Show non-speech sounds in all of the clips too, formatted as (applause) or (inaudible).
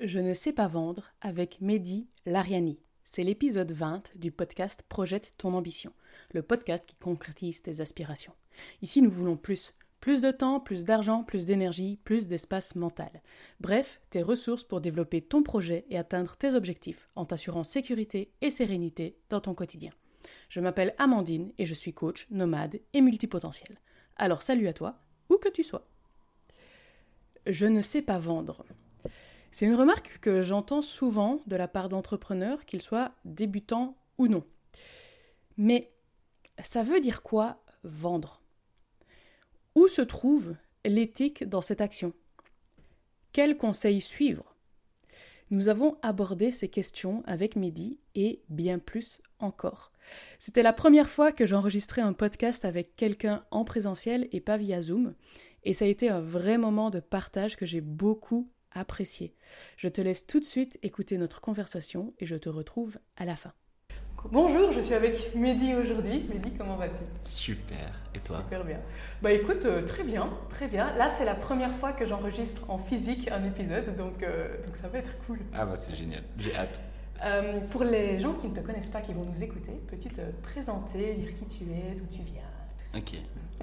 Je ne sais pas vendre avec Mehdi Lariani. C'est l'épisode 20 du podcast Projette ton ambition, le podcast qui concrétise tes aspirations. Ici, nous voulons plus. Plus de temps, plus d'argent, plus d'énergie, plus d'espace mental. Bref, tes ressources pour développer ton projet et atteindre tes objectifs en t'assurant sécurité et sérénité dans ton quotidien. Je m'appelle Amandine et je suis coach, nomade et multipotentiel. Alors salut à toi, où que tu sois. Je ne sais pas vendre. C'est une remarque que j'entends souvent de la part d'entrepreneurs, qu'ils soient débutants ou non. Mais ça veut dire quoi vendre? Où se trouve l'éthique dans cette action? Quels conseils suivre? Nous avons abordé ces questions avec Mehdi et bien plus encore. C'était la première fois que j'enregistrais un podcast avec quelqu'un en présentiel et pas via Zoom, et ça a été un vrai moment de partage que j'ai beaucoup apprécié. Je te laisse tout de suite écouter notre conversation et je te retrouve à la fin. Bonjour, je suis avec Mehdi aujourd'hui. Mehdi, comment vas-tu? Super. Et toi? Super bien. Bah écoute, euh, très bien, très bien. Là, c'est la première fois que j'enregistre en physique un épisode, donc, euh, donc ça va être cool. Ah bah c'est génial, j'ai hâte. Euh, pour les gens qui ne te connaissent pas, qui vont nous écouter, peux-tu te présenter, dire qui tu es, d'où tu viens, tout ça? Ok,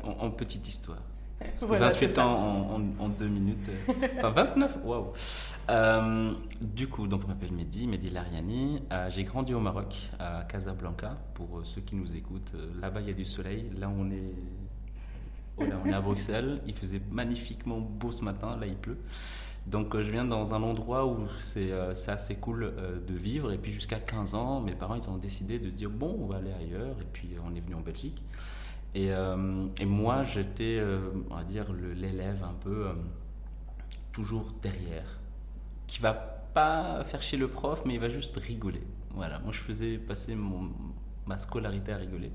en, en petite histoire. Que 28 ans en, en, en, deux minutes. (laughs) Enfin 29, waouh. Euh, du coup, donc je m'appelle Mehdi, Mehdi Lariani. Euh, j'ai grandi au Maroc, à Casablanca. Pour ceux qui nous écoutent, là-bas il y a du soleil. Là on est, oh, là, on est à Bruxelles. Il faisait magnifiquement beau ce matin. Là il pleut. Donc je viens dans un endroit où c'est assez cool de vivre. Et puis jusqu'à 15 ans, mes parents ils ont décidé de dire bon, on va aller ailleurs. Et puis on est venu en Belgique. Et, euh, et moi, j'étais, euh, on va dire, l'élève un peu euh, toujours derrière, qui va pas faire chez le prof, mais il va juste rigoler. Voilà, moi je faisais passer mon, ma scolarité à rigoler.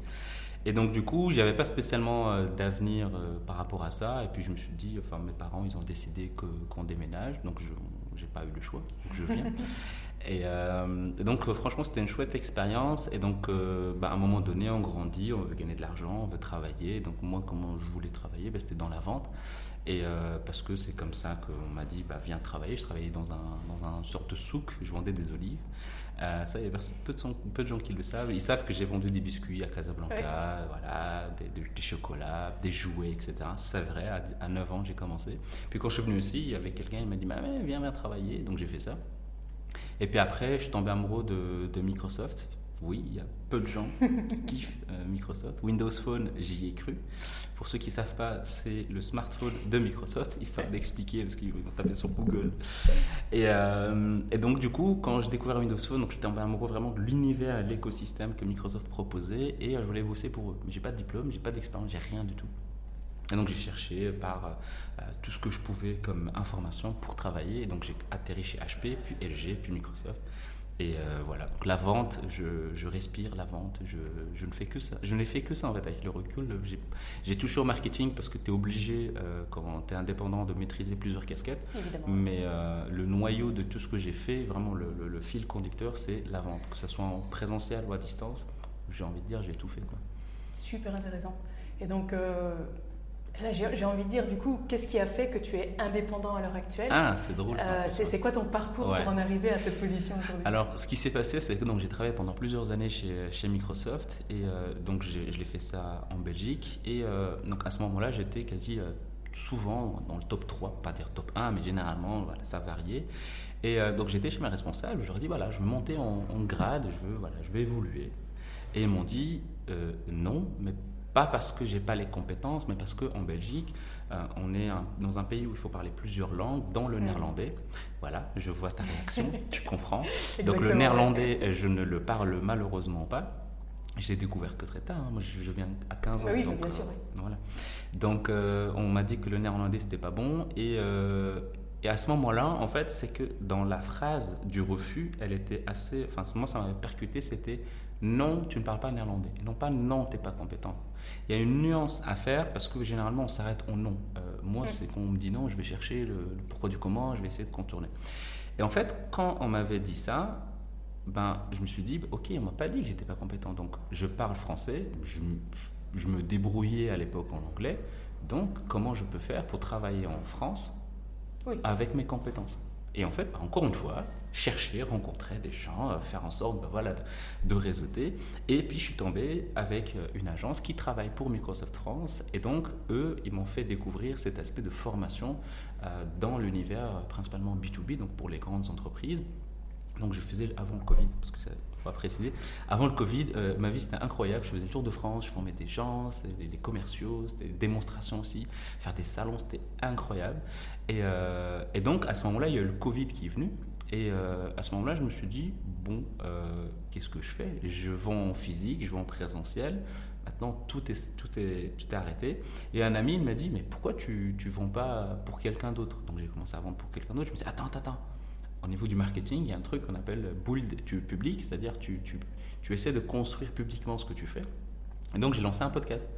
Et donc du coup, j'avais pas spécialement d'avenir par rapport à ça. Et puis je me suis dit, enfin mes parents, ils ont décidé qu'on déménage, donc je j'ai pas eu le choix, donc je viens. (laughs) Et, euh, et, donc, franchement, c'était une chouette expérience. Et donc, euh, bah, à un moment donné, on grandit, on veut gagner de l'argent, on veut travailler. Donc, moi, comment je voulais travailler bah, C'était dans la vente. Et euh, parce que c'est comme ça qu'on m'a dit bah, viens travailler. Je travaillais dans un, dans un sorte de souk, je vendais des olives. ça, il y a peu de, peu de, gens qui le savent. Ils savent que j'ai vendu des biscuits à Casablanca, ouais. voilà, des, des, des, chocolats, des jouets, etc. C'est vrai, à, à 9 ans, j'ai commencé. Puis quand je suis venu aussi, il y avait quelqu'un, il m'a dit bah, viens, viens travailler. Donc, j'ai fait ça. Et puis après, je suis tombé amoureux de, de Microsoft. Oui, il y a peu de gens (laughs) qui kiffent euh, Microsoft. Windows Phone, j'y ai cru. Pour ceux qui ne savent pas, c'est le smartphone de Microsoft, histoire (laughs) d'expliquer, parce qu'ils vont taper sur Google. Et, euh, et, donc, du coup, quand j'ai découvert Windows Phone, donc, je suis tombé amoureux vraiment de l'univers, de l'écosystème que Microsoft proposait, et euh, je voulais bosser pour eux. Mais j'ai pas de diplôme, j'ai pas d'expérience, j'ai rien du tout. Et donc j'ai cherché par euh, tout ce que je pouvais comme information pour travailler. Et donc j'ai atterri chez HP, puis LG, puis Microsoft. Et euh, voilà, donc la vente, je, je, respire la vente, je, je, ne fais que ça. Je n'ai fait que ça en fait, avec le recul. J'ai touché au marketing parce que tu es obligé, euh, quand tu es indépendant, de maîtriser plusieurs casquettes. Évidemment. Mais euh, le noyau de tout ce que j'ai fait, vraiment le, le, le fil conducteur, c'est la vente. Que ce soit en présentiel ou à distance, j'ai envie de dire, j'ai tout fait. Quoi. Super intéressant. Et donc, Là, j'ai envie de dire, du coup, qu'est-ce qui a fait que tu es indépendant à l'heure actuelle Ah, c'est drôle. Euh, c'est quoi ton parcours ouais. pour en arriver à cette position aujourd'hui? Alors, ce qui s'est passé, c'est que j'ai travaillé pendant plusieurs années chez, chez Microsoft et euh, donc je l'ai fait ça en Belgique. Et euh, donc à ce moment-là, j'étais quasi euh, souvent dans le top 3, pas dire top 1, mais généralement, voilà, ça variait. Et donc j'étais chez mes responsables, je leur ai dit, voilà, je veux monter en, en grade, je veux, voilà, je veux évoluer. Et ils m'ont dit, non, mais pas parce que j'ai pas les compétences, mais parce qu'en Belgique, euh, on est un, dans un pays où il faut parler plusieurs langues, dont le néerlandais. Voilà, je vois ta réaction, (laughs) tu comprends. Donc le néerlandais, je ne le parle malheureusement pas. J'ai découvert que très tard. Hein. Moi, je, je, viens à 15 ans. Oui, donc, bien euh, sûr, oui. Voilà. Donc, euh, on m'a dit que le néerlandais, c'était pas bon. Et, euh, et à ce moment-là, en fait, c'est que dans la phrase du refus, elle était assez. Enfin, moi, ça m'avait percuté. C'était non, tu ne parles pas néerlandais. Et non pas non, tu n'es pas compétent. Il y a une nuance à faire parce que généralement on s'arrête au non. Euh, moi, c'est quand on me dit non, je vais chercher le, le, pourquoi du comment, je vais essayer de contourner. Et en fait, quand on m'avait dit ça, ben, je me suis dit, ok, on m'a pas dit que j'étais pas compétent. Donc, je parle français, je, je me débrouillais à l'époque en anglais. Donc, comment je peux faire pour travailler en France oui. avec mes compétences? Et en fait, bah, encore une fois, chercher, rencontrer des gens, euh, faire en sorte bah, voilà, de, réseauter. Et puis je suis tombé avec euh, une agence qui travaille pour Microsoft France. Et donc, eux, ils m'ont fait découvrir cet aspect de formation euh, dans l'univers principalement B2B, donc pour les grandes entreprises. Donc je faisais avant le Covid, parce que ça faut préciser. Avant le Covid, ma vie c'était incroyable. Je faisais le tour de France, je formais des gens, des, des commerciaux, des démonstrations aussi, faire des salons, c'était incroyable. Et, et, donc à ce moment-là, il y a eu le Covid qui est venu. Et euh, à ce moment-là, je me suis dit, bon, euh, qu'est-ce que je fais? Je vends en physique, je vends en présentiel. Maintenant, tout est, tout est, tout est arrêté. Et un ami, il m'a dit, mais pourquoi tu ne vends pas pour quelqu'un d'autre? Donc j'ai commencé à vendre pour quelqu'un d'autre. Je me suis dit, attends, attends, attends. Au niveau du marketing, il y a un truc qu'on appelle build tu public, c'est-à-dire tu, tu, tu essaies de construire publiquement ce que tu fais. Et donc j'ai lancé un podcast.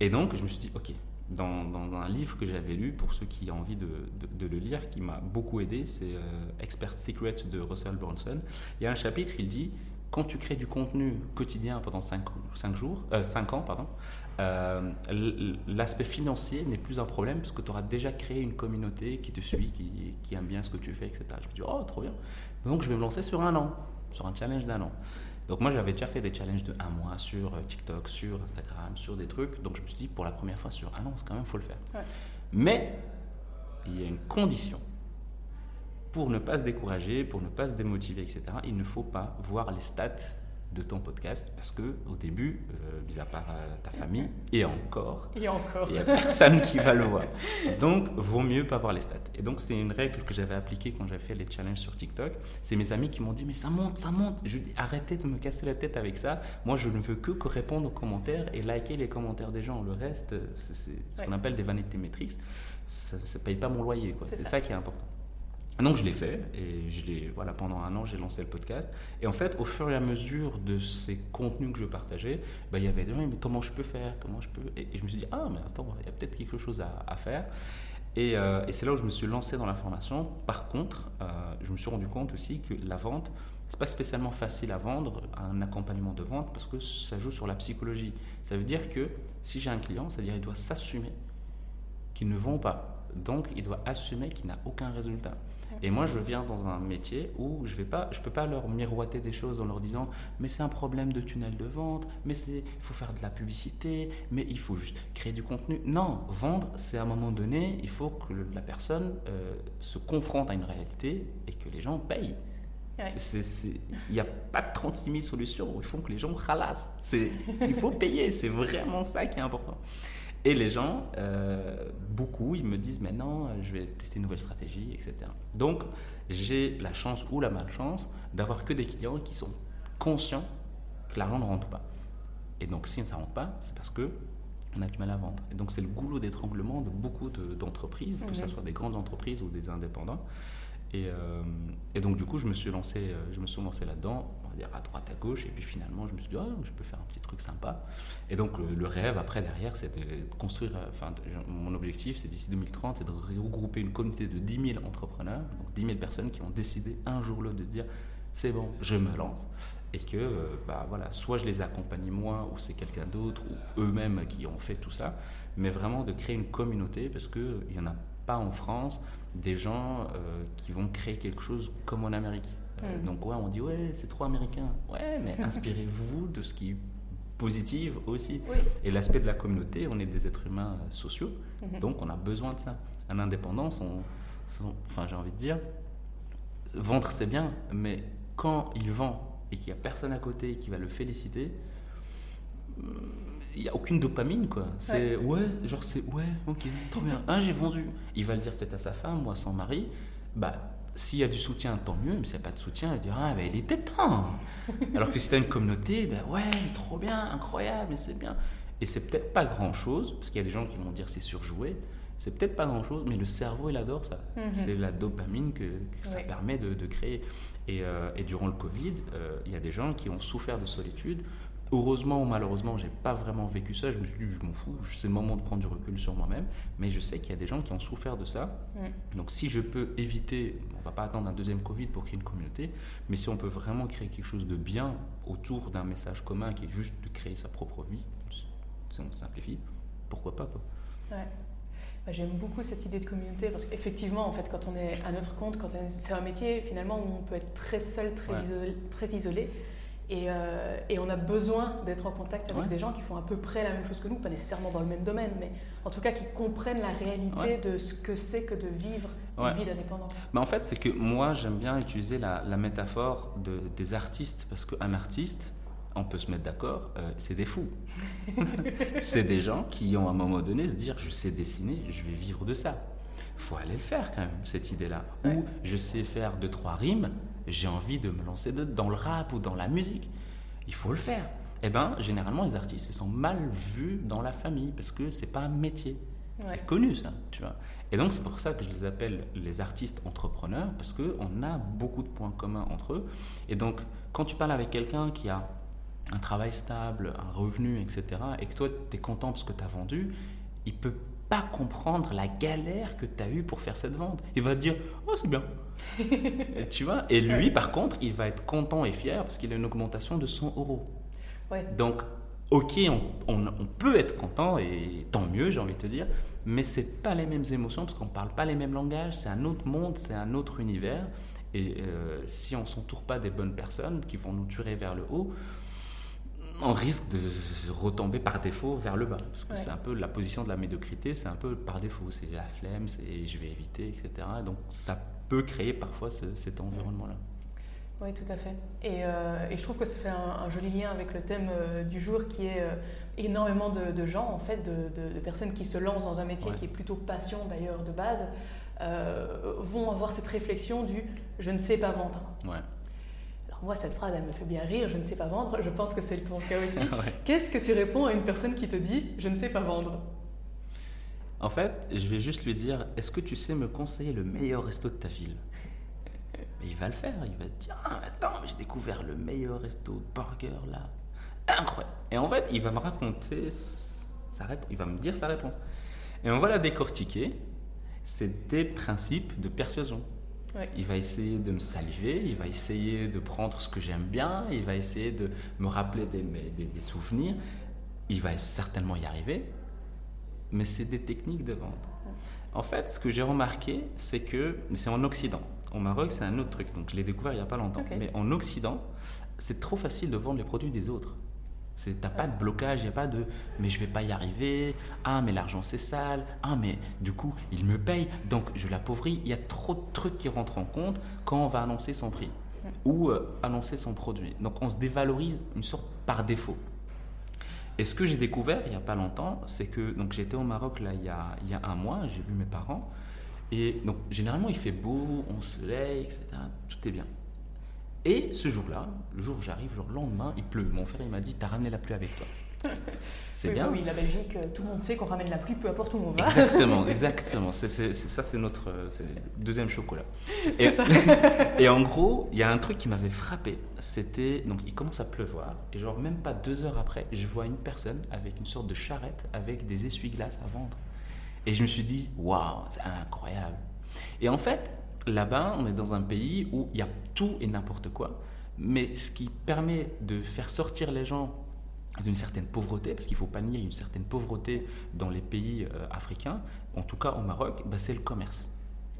Et donc je me suis dit, ok, dans, un livre que j'avais lu, pour ceux qui ont envie de, le lire, qui m'a beaucoup aidé, c'est euh, Expert Secret de Russell Brunson. Il y a un chapitre, il dit quand tu crées du contenu quotidien pendant 5, jours, euh, ans, pardon, euh, l'aspect financier n'est plus un problème parce que tu auras déjà créé une communauté qui te suit, qui, qui, aime bien ce que tu fais, etc. Je me dis, oh, trop bien. Donc je vais me lancer sur un an, sur un challenge d'un an. Donc moi j'avais déjà fait des challenges de un mois sur euh, TikTok, sur Instagram, sur des trucs. Donc je me suis dit pour la première fois sur un an, c'est quand même faut le faire. Mais il y a une condition. Pour ne pas se décourager, pour ne pas se démotiver, etc., il ne faut pas voir les stats de ton podcast parce que au début, euh, mis à part euh, ta famille, et encore, et encore, il n'y a personne qui va le voir. Donc, vaut mieux pas voir les stats. Et donc, c'est une règle que j'avais appliquée quand j'avais fait les challenges sur TikTok. C'est mes amis qui m'ont dit, mais ça monte, ça monte. Je dis, arrêtez de me casser la tête avec ça. Moi, je ne veux que, répondre aux commentaires et liker les commentaires des gens. Le reste, c'est ce qu'on appelle des vanity metrics. Ça ne paye pas mon loyer. C'est ça qui est important. Donc je l'ai fait et je l'ai voilà pendant un an j'ai lancé le podcast. Et en fait au fur et à mesure de ces contenus que je partageais bah, il y avait des gens mais comment je peux faire comment je peux? Et, je me suis dit ah mais attends il y a peut-être quelque chose à, faire. Et, euh, et c'est là où je me suis lancé dans la formation. Par contre euh, je me suis rendu compte aussi que la vente c'est pas spécialement facile à vendre un accompagnement de vente parce que ça joue sur la psychologie. Ça veut dire que si j'ai un client ça veut dire qu'il doit s'assumer qu'il ne vend pas. Donc il doit assumer qu'il n'a aucun résultat et moi, je viens dans un métier où je ne peux pas leur miroiter des choses en leur disant mais c'est un problème de tunnel de vente, mais il faut faire de la publicité, mais il faut juste créer du contenu. Non, vendre, c'est à un moment donné, il faut que la personne euh, se confronte à une réalité et que les gens payent. Il n'y a pas de 36 000 solutions. Il faut que les gens ralassent. Il faut payer. C'est vraiment ça qui est important. Et les gens, euh, beaucoup, ils me disent maintenant, je vais tester une nouvelle stratégie, etc. Donc, j'ai la chance ou la malchance d'avoir que des clients qui sont conscients que l'argent ne rentre pas. Et donc, si ça ne rentre pas, c'est parce que on a du mal à vendre. Et donc, c'est le goulot d'étranglement de beaucoup d'entreprises, que ce soit des grandes entreprises ou des indépendants. Et, euh, et, donc, du coup, je me suis lancé, euh, je me suis lancé là-dedans, on va dire à droite, à gauche. Et puis finalement, je me suis dit, oh, je peux faire un petit truc sympa. Et donc, le, rêve, après, derrière, c'est de construire. Euh, enfin, mon objectif, c'est d'ici 2030, c'est de regrouper une communauté de 10 000 entrepreneurs, donc 10 000 personnes qui ont décidé un jour l'autre de dire, c'est bon, je me lance. Et que, bah, voilà, soit je les accompagne moi, ou c'est quelqu'un d'autre, ou eux-mêmes qui ont fait tout ça, mais vraiment de créer une communauté, parce qu'il n'y en a pas en France des gens euh, qui vont créer quelque chose comme en Amérique. Euh, mm. Donc ouais, on dit ouais, c'est trop américain. Ouais, mais (laughs) inspirez-vous de ce qui est positif aussi. Et l'aspect de la communauté, on est des êtres humains euh, sociaux, mm-hmm. donc on a besoin de ça. En indépendance, on, enfin j'ai envie de dire, vendre c'est bien, mais quand il vend et qu'il n'y a personne à côté qui va le féliciter, il n'y a aucune dopamine, quoi. C'est ouais. genre c'est ouais, ok, trop bien. Ah, j'ai vendu. Il va le dire peut-être à sa femme ou à son mari. Bah, s'il y a du soutien, tant mieux, mais s'il n'y a pas de soutien, il va dire Ah, bah, il était temps. (laughs) Alors que si tu as une communauté, bah ouais, trop bien, incroyable, mais c'est bien. Et c'est peut-être pas grand chose, parce qu'il y a des gens qui vont dire c'est surjoué. C'est peut-être pas grand chose, mais le cerveau, il adore ça. Mhm. C'est la dopamine que, ça permet de, créer. Et, euh, et, durant le Covid, euh, il y a des gens qui ont souffert de solitude Heureusement ou malheureusement, j'ai pas vraiment vécu ça. Je me suis dit, je m'en fous, c'est le moment de prendre du recul sur moi-même. Mais je sais qu'il y a des gens qui ont souffert de ça. Mm. Donc, si je peux éviter, on va pas attendre un deuxième Covid pour créer une communauté, mais si on peut vraiment créer quelque chose de bien autour d'un message commun qui est juste de créer sa propre vie, si on simplifie, pourquoi pas quoi. Ouais. Bah, j'aime beaucoup cette idée de communauté parce qu'effectivement, en fait, quand on est à notre compte, quand c'est un métier finalement où on peut être très seul, très, isolé, très isolé. Et, euh, et, on a besoin d'être en contact avec des gens qui font à peu près la même chose que nous, pas nécessairement dans le même domaine, mais en tout cas qui comprennent la réalité de ce que c'est que de vivre une vie d'indépendant. Mais en fait, c'est que moi, j'aime bien utiliser la, la métaphore de, des artistes, parce qu'un artiste, on peut se mettre d'accord, euh, c'est des fous. (laughs) c'est des gens qui ont à un moment donné se dire je sais dessiner, je vais vivre de ça. Il faut aller le faire quand même, cette idée-là. Ou je sais faire deux, trois rimes, j'ai envie de me lancer dans le rap ou dans la musique. Il faut le faire. Eh bien, généralement, les artistes, ils sont mal vus dans la famille parce que c'est pas un métier. C'est connu ça, tu vois. Et donc c'est pour ça que je les appelle les artistes entrepreneurs parce qu'on a beaucoup de points communs entre eux. Et donc quand tu parles avec quelqu'un qui a un travail stable, un revenu, etc., et que toi, tu es content parce que tu as vendu, il peut pas comprendre la galère que tu as eue pour faire cette vente. Il va te dire Oh, c'est bien. Tu vois Et lui, par contre, il va être content et fier parce qu'il a une augmentation de 100 euros. Donc, ok, on, on, peut être content et tant mieux, j'ai envie de te dire, mais c'est pas les mêmes émotions parce qu'on parle pas les mêmes langages, c'est un autre monde, c'est un autre univers. Et euh, si on s'entoure pas des bonnes personnes qui vont nous tuer vers le haut, on risque de retomber par défaut vers le bas. Parce que c'est un peu la position de la médiocrité, c'est un peu par défaut. C'est la flemme, c'est je vais éviter, etc. Donc ça peut créer parfois cet environnement-là. Oui, tout à fait. Et, euh, et, je trouve que ça fait un, joli lien avec le thème euh, du jour qui est euh, énormément de, gens, en fait, de, de, personnes qui se lancent dans un métier qui est plutôt passion d'ailleurs de base, vont avoir cette réflexion du je ne sais pas vendre. Ouais moi, cette phrase, elle me fait bien rire, je ne sais pas vendre, je pense que c'est ton cas aussi. (laughs) Qu'est-ce que tu réponds à une personne qui te dit, je ne sais pas vendre En fait, je vais juste lui dire, est-ce que tu sais me conseiller le meilleur resto de ta ville? Il va le faire, il va dire, ah, attends, j'ai découvert le meilleur resto de burger là. Incroyable. Et en fait, il va me raconter sa réponse, il va me dire sa réponse. Et on va la décortiquer. C'est des principes de persuasion. Il va essayer de me saliver, il va essayer de prendre ce que j'aime bien, il va essayer de me rappeler des, des, souvenirs. Il va certainement y arriver, mais c'est des techniques de vente. En fait, ce que j'ai remarqué, c'est que, c'est en Occident. Au Maroc, c'est un autre truc, donc je l'ai découvert il n'y a pas longtemps. Mais en Occident, c'est trop facile de vendre les produits des autres. Tu n'as pas de blocage, il n'y a pas de mais je vais pas y arriver, ah mais l'argent c'est sale, ah mais du coup il me paye, donc je l'appauvris. Il y a trop de trucs qui rentrent en compte quand on va annoncer son prix ou euh, annoncer son produit. Donc on se dévalorise une sorte par défaut. Et ce que j'ai découvert il n'y a pas longtemps, c'est que donc j'étais au Maroc là il y a, il y a un mois, j'ai vu mes parents. Et donc généralement il fait beau, on se soleil, etc. Tout est bien. Et ce jour-là, le jour où j'arrive, le lendemain, il pleut. Mon frère, il m'a dit, t'as ramené la pluie avec toi. (laughs) C'est bien. Oui, la Belgique, euh, tout le monde sait qu'on ramène la pluie, peu importe où on va. Exactement, (laughs) exactement. Ça, c'est notre deuxième chocolat. Et, ça. (laughs) et en gros, il y a un truc qui m'avait frappé. C'était, donc il commence à pleuvoir, et genre même pas deux heures après, je vois une personne avec une sorte de charrette avec des essuie-glaces à vendre. Et je me suis dit, waouh, c'est incroyable. Et en fait, là-bas, on est dans un pays où il y a tout et n'importe quoi. Mais ce qui permet de faire sortir les gens d'une certaine pauvreté, parce qu'il ne faut pas nier une certaine pauvreté dans les pays euh, africains, en tout cas au Maroc, bah, c'est le commerce.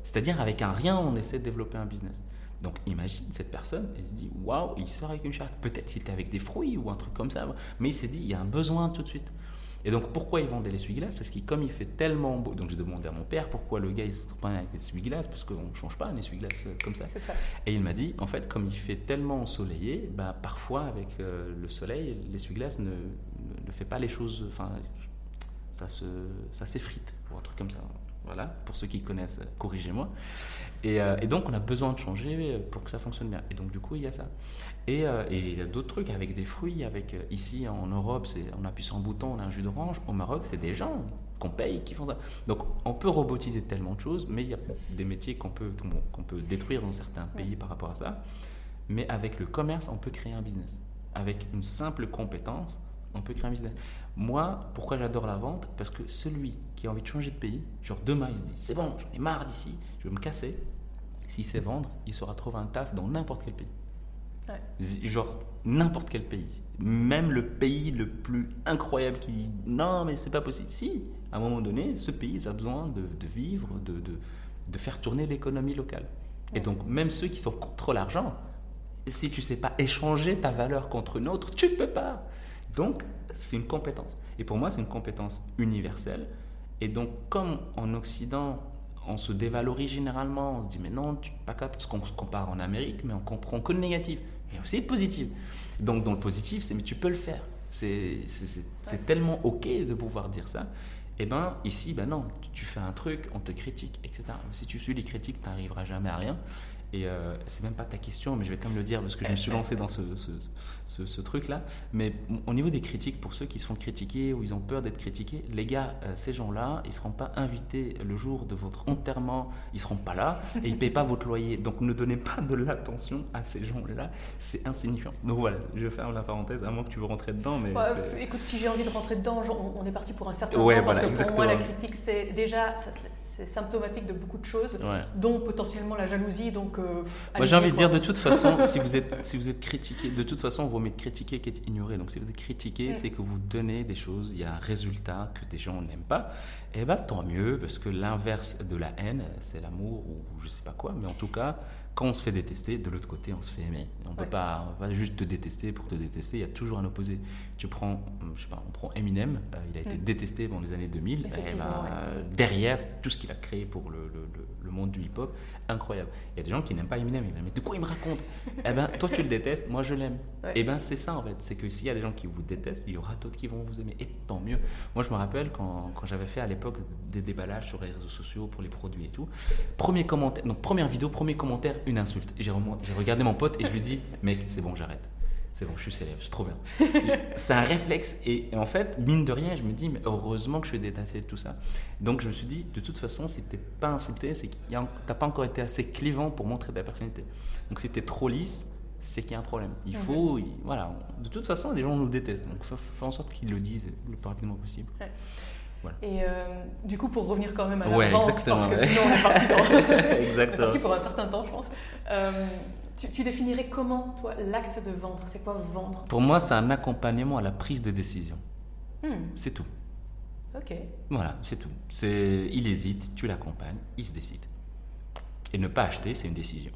C'est-à-dire avec un rien, on essaie de développer un business. Donc imagine cette personne, elle se dit waouh, il sort avec une charte. Peut-être qu'il était avec des fruits ou un truc comme ça, mais il s'est dit il y a un besoin tout de suite. Et donc, pourquoi il vendait l'essuie-glace Parce que comme il fait tellement beau, donc j'ai demandé à mon père pourquoi le gars il se pas avec l'essuie-glace, parce qu'on ne change pas un essuie-glace comme ça. Et il m'a dit, en fait, comme il fait tellement ensoleillé, bah, parfois avec euh, le soleil, l'essuie-glace ne, ne, fait pas les choses, enfin, ça, se, ça s'effrite, ou un truc comme ça. Voilà, pour ceux qui connaissent, corrigez-moi. Et, euh, et, donc, on a besoin de changer pour que ça fonctionne bien. Et donc, du coup, il y a ça. Euh, et, il y a d'autres trucs avec des fruits. Avec, euh, ici, en Europe, c'est, on appuie sur un bouton, on a un jus d'orange. Au Maroc, c'est des gens qu'on paye qui font ça. Donc, on peut robotiser tellement de choses, mais il y a des métiers qu'on peut, qu'on peut détruire dans certains pays par rapport à ça. Mais avec le commerce, on peut créer un business. Avec une simple compétence, on peut créer un business. Moi, pourquoi j'adore la vente? Parce que celui qui a envie de changer de pays, genre demain, il se dit c'est bon, j'en ai marre d'ici, je veux me casser. S'il sait vendre, il saura trouver un taf dans n'importe quel pays. Genre, n'importe quel pays. Même le pays le plus incroyable qui dit non, mais c'est pas possible. Si, à un moment donné, ce pays a besoin de, vivre, de, de, de, faire tourner l'économie locale. Et donc, même ceux qui sont contre l'argent, si tu sais pas échanger ta valeur contre une autre, tu ne peux pas. Donc, c'est une compétence. Et pour moi, c'est une compétence universelle. Et donc, comme en Occident, on se dévalorise généralement, on se dit, mais non, tu pas capable, parce qu'on se compare en Amérique, mais on comprend que le négatif, mais aussi le positif. Donc, dans le positif, c'est, mais tu peux le faire. C'est, c'est, tellement OK de pouvoir dire ça. Et eh ben ici, ben non, tu fais un truc, on te critique, etc. Si tu suis les critiques, tu n'arriveras jamais à rien. Et euh, c'est même pas ta question, mais je vais quand même le dire parce que je me suis lancé dans ce, ce, ce, truc-là. Mais au niveau des critiques, pour ceux qui se font critiquer ou ils ont peur d'être critiqués, les gars, euh, ces gens-là, ils seront pas invités le jour de votre enterrement, ils seront pas là (laughs) et ils payent pas votre loyer. Donc ne donnez pas de l'attention à ces gens-là, c'est insignifiant. Donc voilà, je ferme la parenthèse, à moins que tu veux rentrer dedans. Mais écoute, si j'ai envie de rentrer dedans, on est parti pour un certain temps. Parce que pour moi, la critique, c'est déjà c'est symptomatique de beaucoup de choses, dont potentiellement la jalousie. Donc moi, j'ai envie de dire de toute façon, (laughs) si vous êtes, si vous êtes critiqué, de toute façon, vous mieux de critiquer qu'être ignoré. Donc, si vous êtes critiqué, c'est que vous donnez des choses, il y a un résultat que des gens n'aiment pas. Et eh bien, tant mieux, parce que l'inverse de la haine, c'est l'amour ou je sais pas quoi. Mais en tout cas, quand on se fait détester, de l'autre côté, on se fait aimer. On ne peut pas, juste te détester pour te détester. Il y a toujours un opposé. Tu prends, je sais pas, on prend Eminem, euh, il a été mm. détesté dans les années 2000. Et ben, Derrière tout ce qu'il a créé pour le, le, monde du hip-hop, incroyable. Il y a des gens qui n'aiment pas Eminem. Ils disent, mais de quoi il me raconte? Eh ben, toi tu le détestes, moi je l'aime. Et eh ben c'est ça en fait. C'est que s'il y a des gens qui vous détestent, il y aura d'autres qui vont vous aimer. Et tant mieux. Moi je me rappelle quand, quand j'avais fait à l'époque des déballages sur les réseaux sociaux pour les produits et tout. Premier commentaire, donc première vidéo, premier commentaire, une insulte. J'ai regardé mon pote et je lui dis, (laughs) mec, c'est bon, j'arrête. C'est bon, je suis célèbre, c'est trop bien. (laughs) c'est un réflexe. Et, en fait, mine de rien, je me dis, mais heureusement que je suis détaché de tout ça. Donc je me suis dit, de toute façon, si t'es pas insulté, c'est que t'as pas encore été assez clivant pour montrer ta personnalité. Donc si t'es trop lisse, c'est qu'il y a un problème. Il faut, voilà. De toute façon, les gens nous détestent. Donc fais en sorte qu'ils le disent le plus rapidement possible. Et euh, du coup, pour revenir quand même à la vente, parce que sinon on est parti, dans... (laughs) parti pour un certain temps, je pense. Euh, tu, définirais comment, toi, l'acte de vendre? C'est quoi vendre? Pour moi, c'est un accompagnement à la prise de décision. Hmm. C'est tout. Ok. Voilà, c'est tout. C'est, il hésite, tu l'accompagnes, il se décide. Et ne pas acheter, c'est une décision.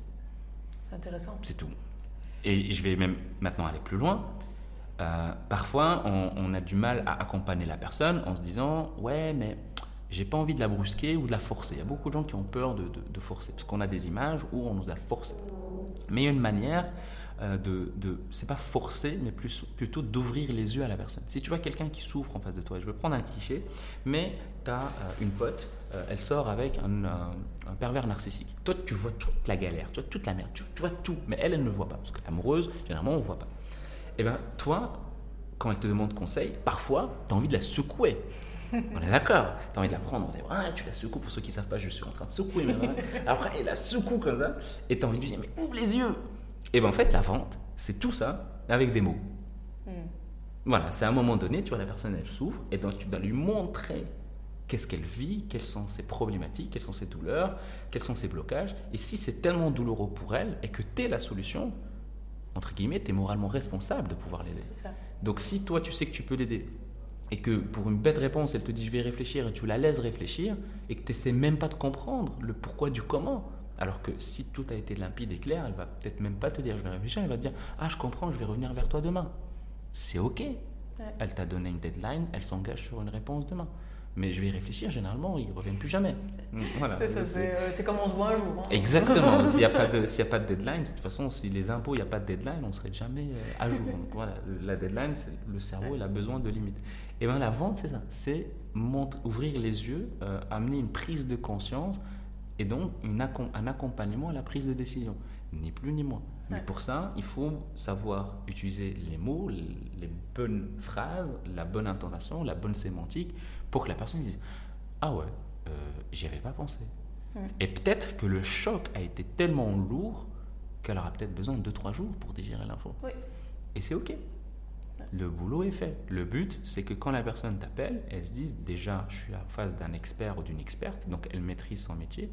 C'est intéressant. C'est tout. Et je vais même maintenant aller plus loin. Euh, parfois, on, a du mal à accompagner la personne en se disant Ouais, mais j'ai pas envie de la brusquer ou de la forcer. Il y a beaucoup de gens qui ont peur de, forcer, parce qu'on a des images où on nous a forcé. Mais il y a une manière euh, de, de c'est pas forcer, mais plutôt d'ouvrir les yeux à la personne. Si tu vois quelqu'un qui souffre en face de toi, je vais prendre un cliché, mais tu as euh, une pote, elle sort avec un, pervers narcissique. Toi, tu vois toute la galère, tu vois toute la merde, tu, tu vois tout, mais elle, elle ne voit pas, parce que l'amoureuse, généralement, on ne voit pas eh bien, toi, quand elle te demande conseil, parfois, tu as envie de la secouer. (laughs) On est d'accord. Tu as envie de la prendre. ah, tu la secoues. Pour ceux qui ne savent pas, je suis en train de secouer (laughs) Après, elle la secoue comme ça. Et tu as envie de lui dire, mais ouvre les yeux. Et eh bien, en fait, la vente, c'est tout ça avec des mots. Hmm. Voilà, c'est à un moment donné, tu vois, la personne, elle souffre. Et donc, tu dois lui montrer qu'est-ce qu'elle vit, quelles sont ses problématiques, quelles sont ses douleurs, quels sont ses blocages. Et si c'est tellement douloureux pour elle et que tu es la solution, entre guillemets, tu es moralement responsable de pouvoir l'aider. Donc si toi, tu sais que tu peux l'aider, et que pour une bête réponse, elle te dit je vais réfléchir, et tu la laisses réfléchir, et que tu n'essaies même pas de comprendre le pourquoi du comment, alors que si tout a été limpide et clair, elle va peut-être même pas te dire je vais réfléchir, elle va te dire ah je comprends, je vais revenir vers toi demain. C'est ok. Elle t'a donné une deadline, elle s'engage sur une réponse demain mais je vais y réfléchir, généralement, ils ne reviennent plus jamais. Voilà. Euh, c'est comme on se voit un jour. Hein. Exactement. (laughs) S'il n'y a, pas de, a pas de deadline, de toute façon, si les impôts, il n'y a pas de deadline, on ne serait jamais euh, à jour. voilà, la deadline, le cerveau, il a besoin de limites. Et bien la vente, c'est ça. C'est ouvrir les yeux, euh, amener une prise de conscience et donc une, un accompagnement à la prise de décision. Ni plus ni moins. Mais pour ça, il faut savoir utiliser les mots, les bonnes phrases, la bonne intonation, la bonne sémantique pour que la personne dise Ah ouais, euh, j'y avais pas pensé. Et peut-être que le choc a été tellement lourd qu'elle aura peut-être besoin de 2-3 jours pour digérer l'info. Et c'est OK. Le boulot est fait. Le but, c'est que quand la personne t'appelle, elle se dise déjà, je suis en face d'un expert ou d'une experte, donc elle maîtrise son métier,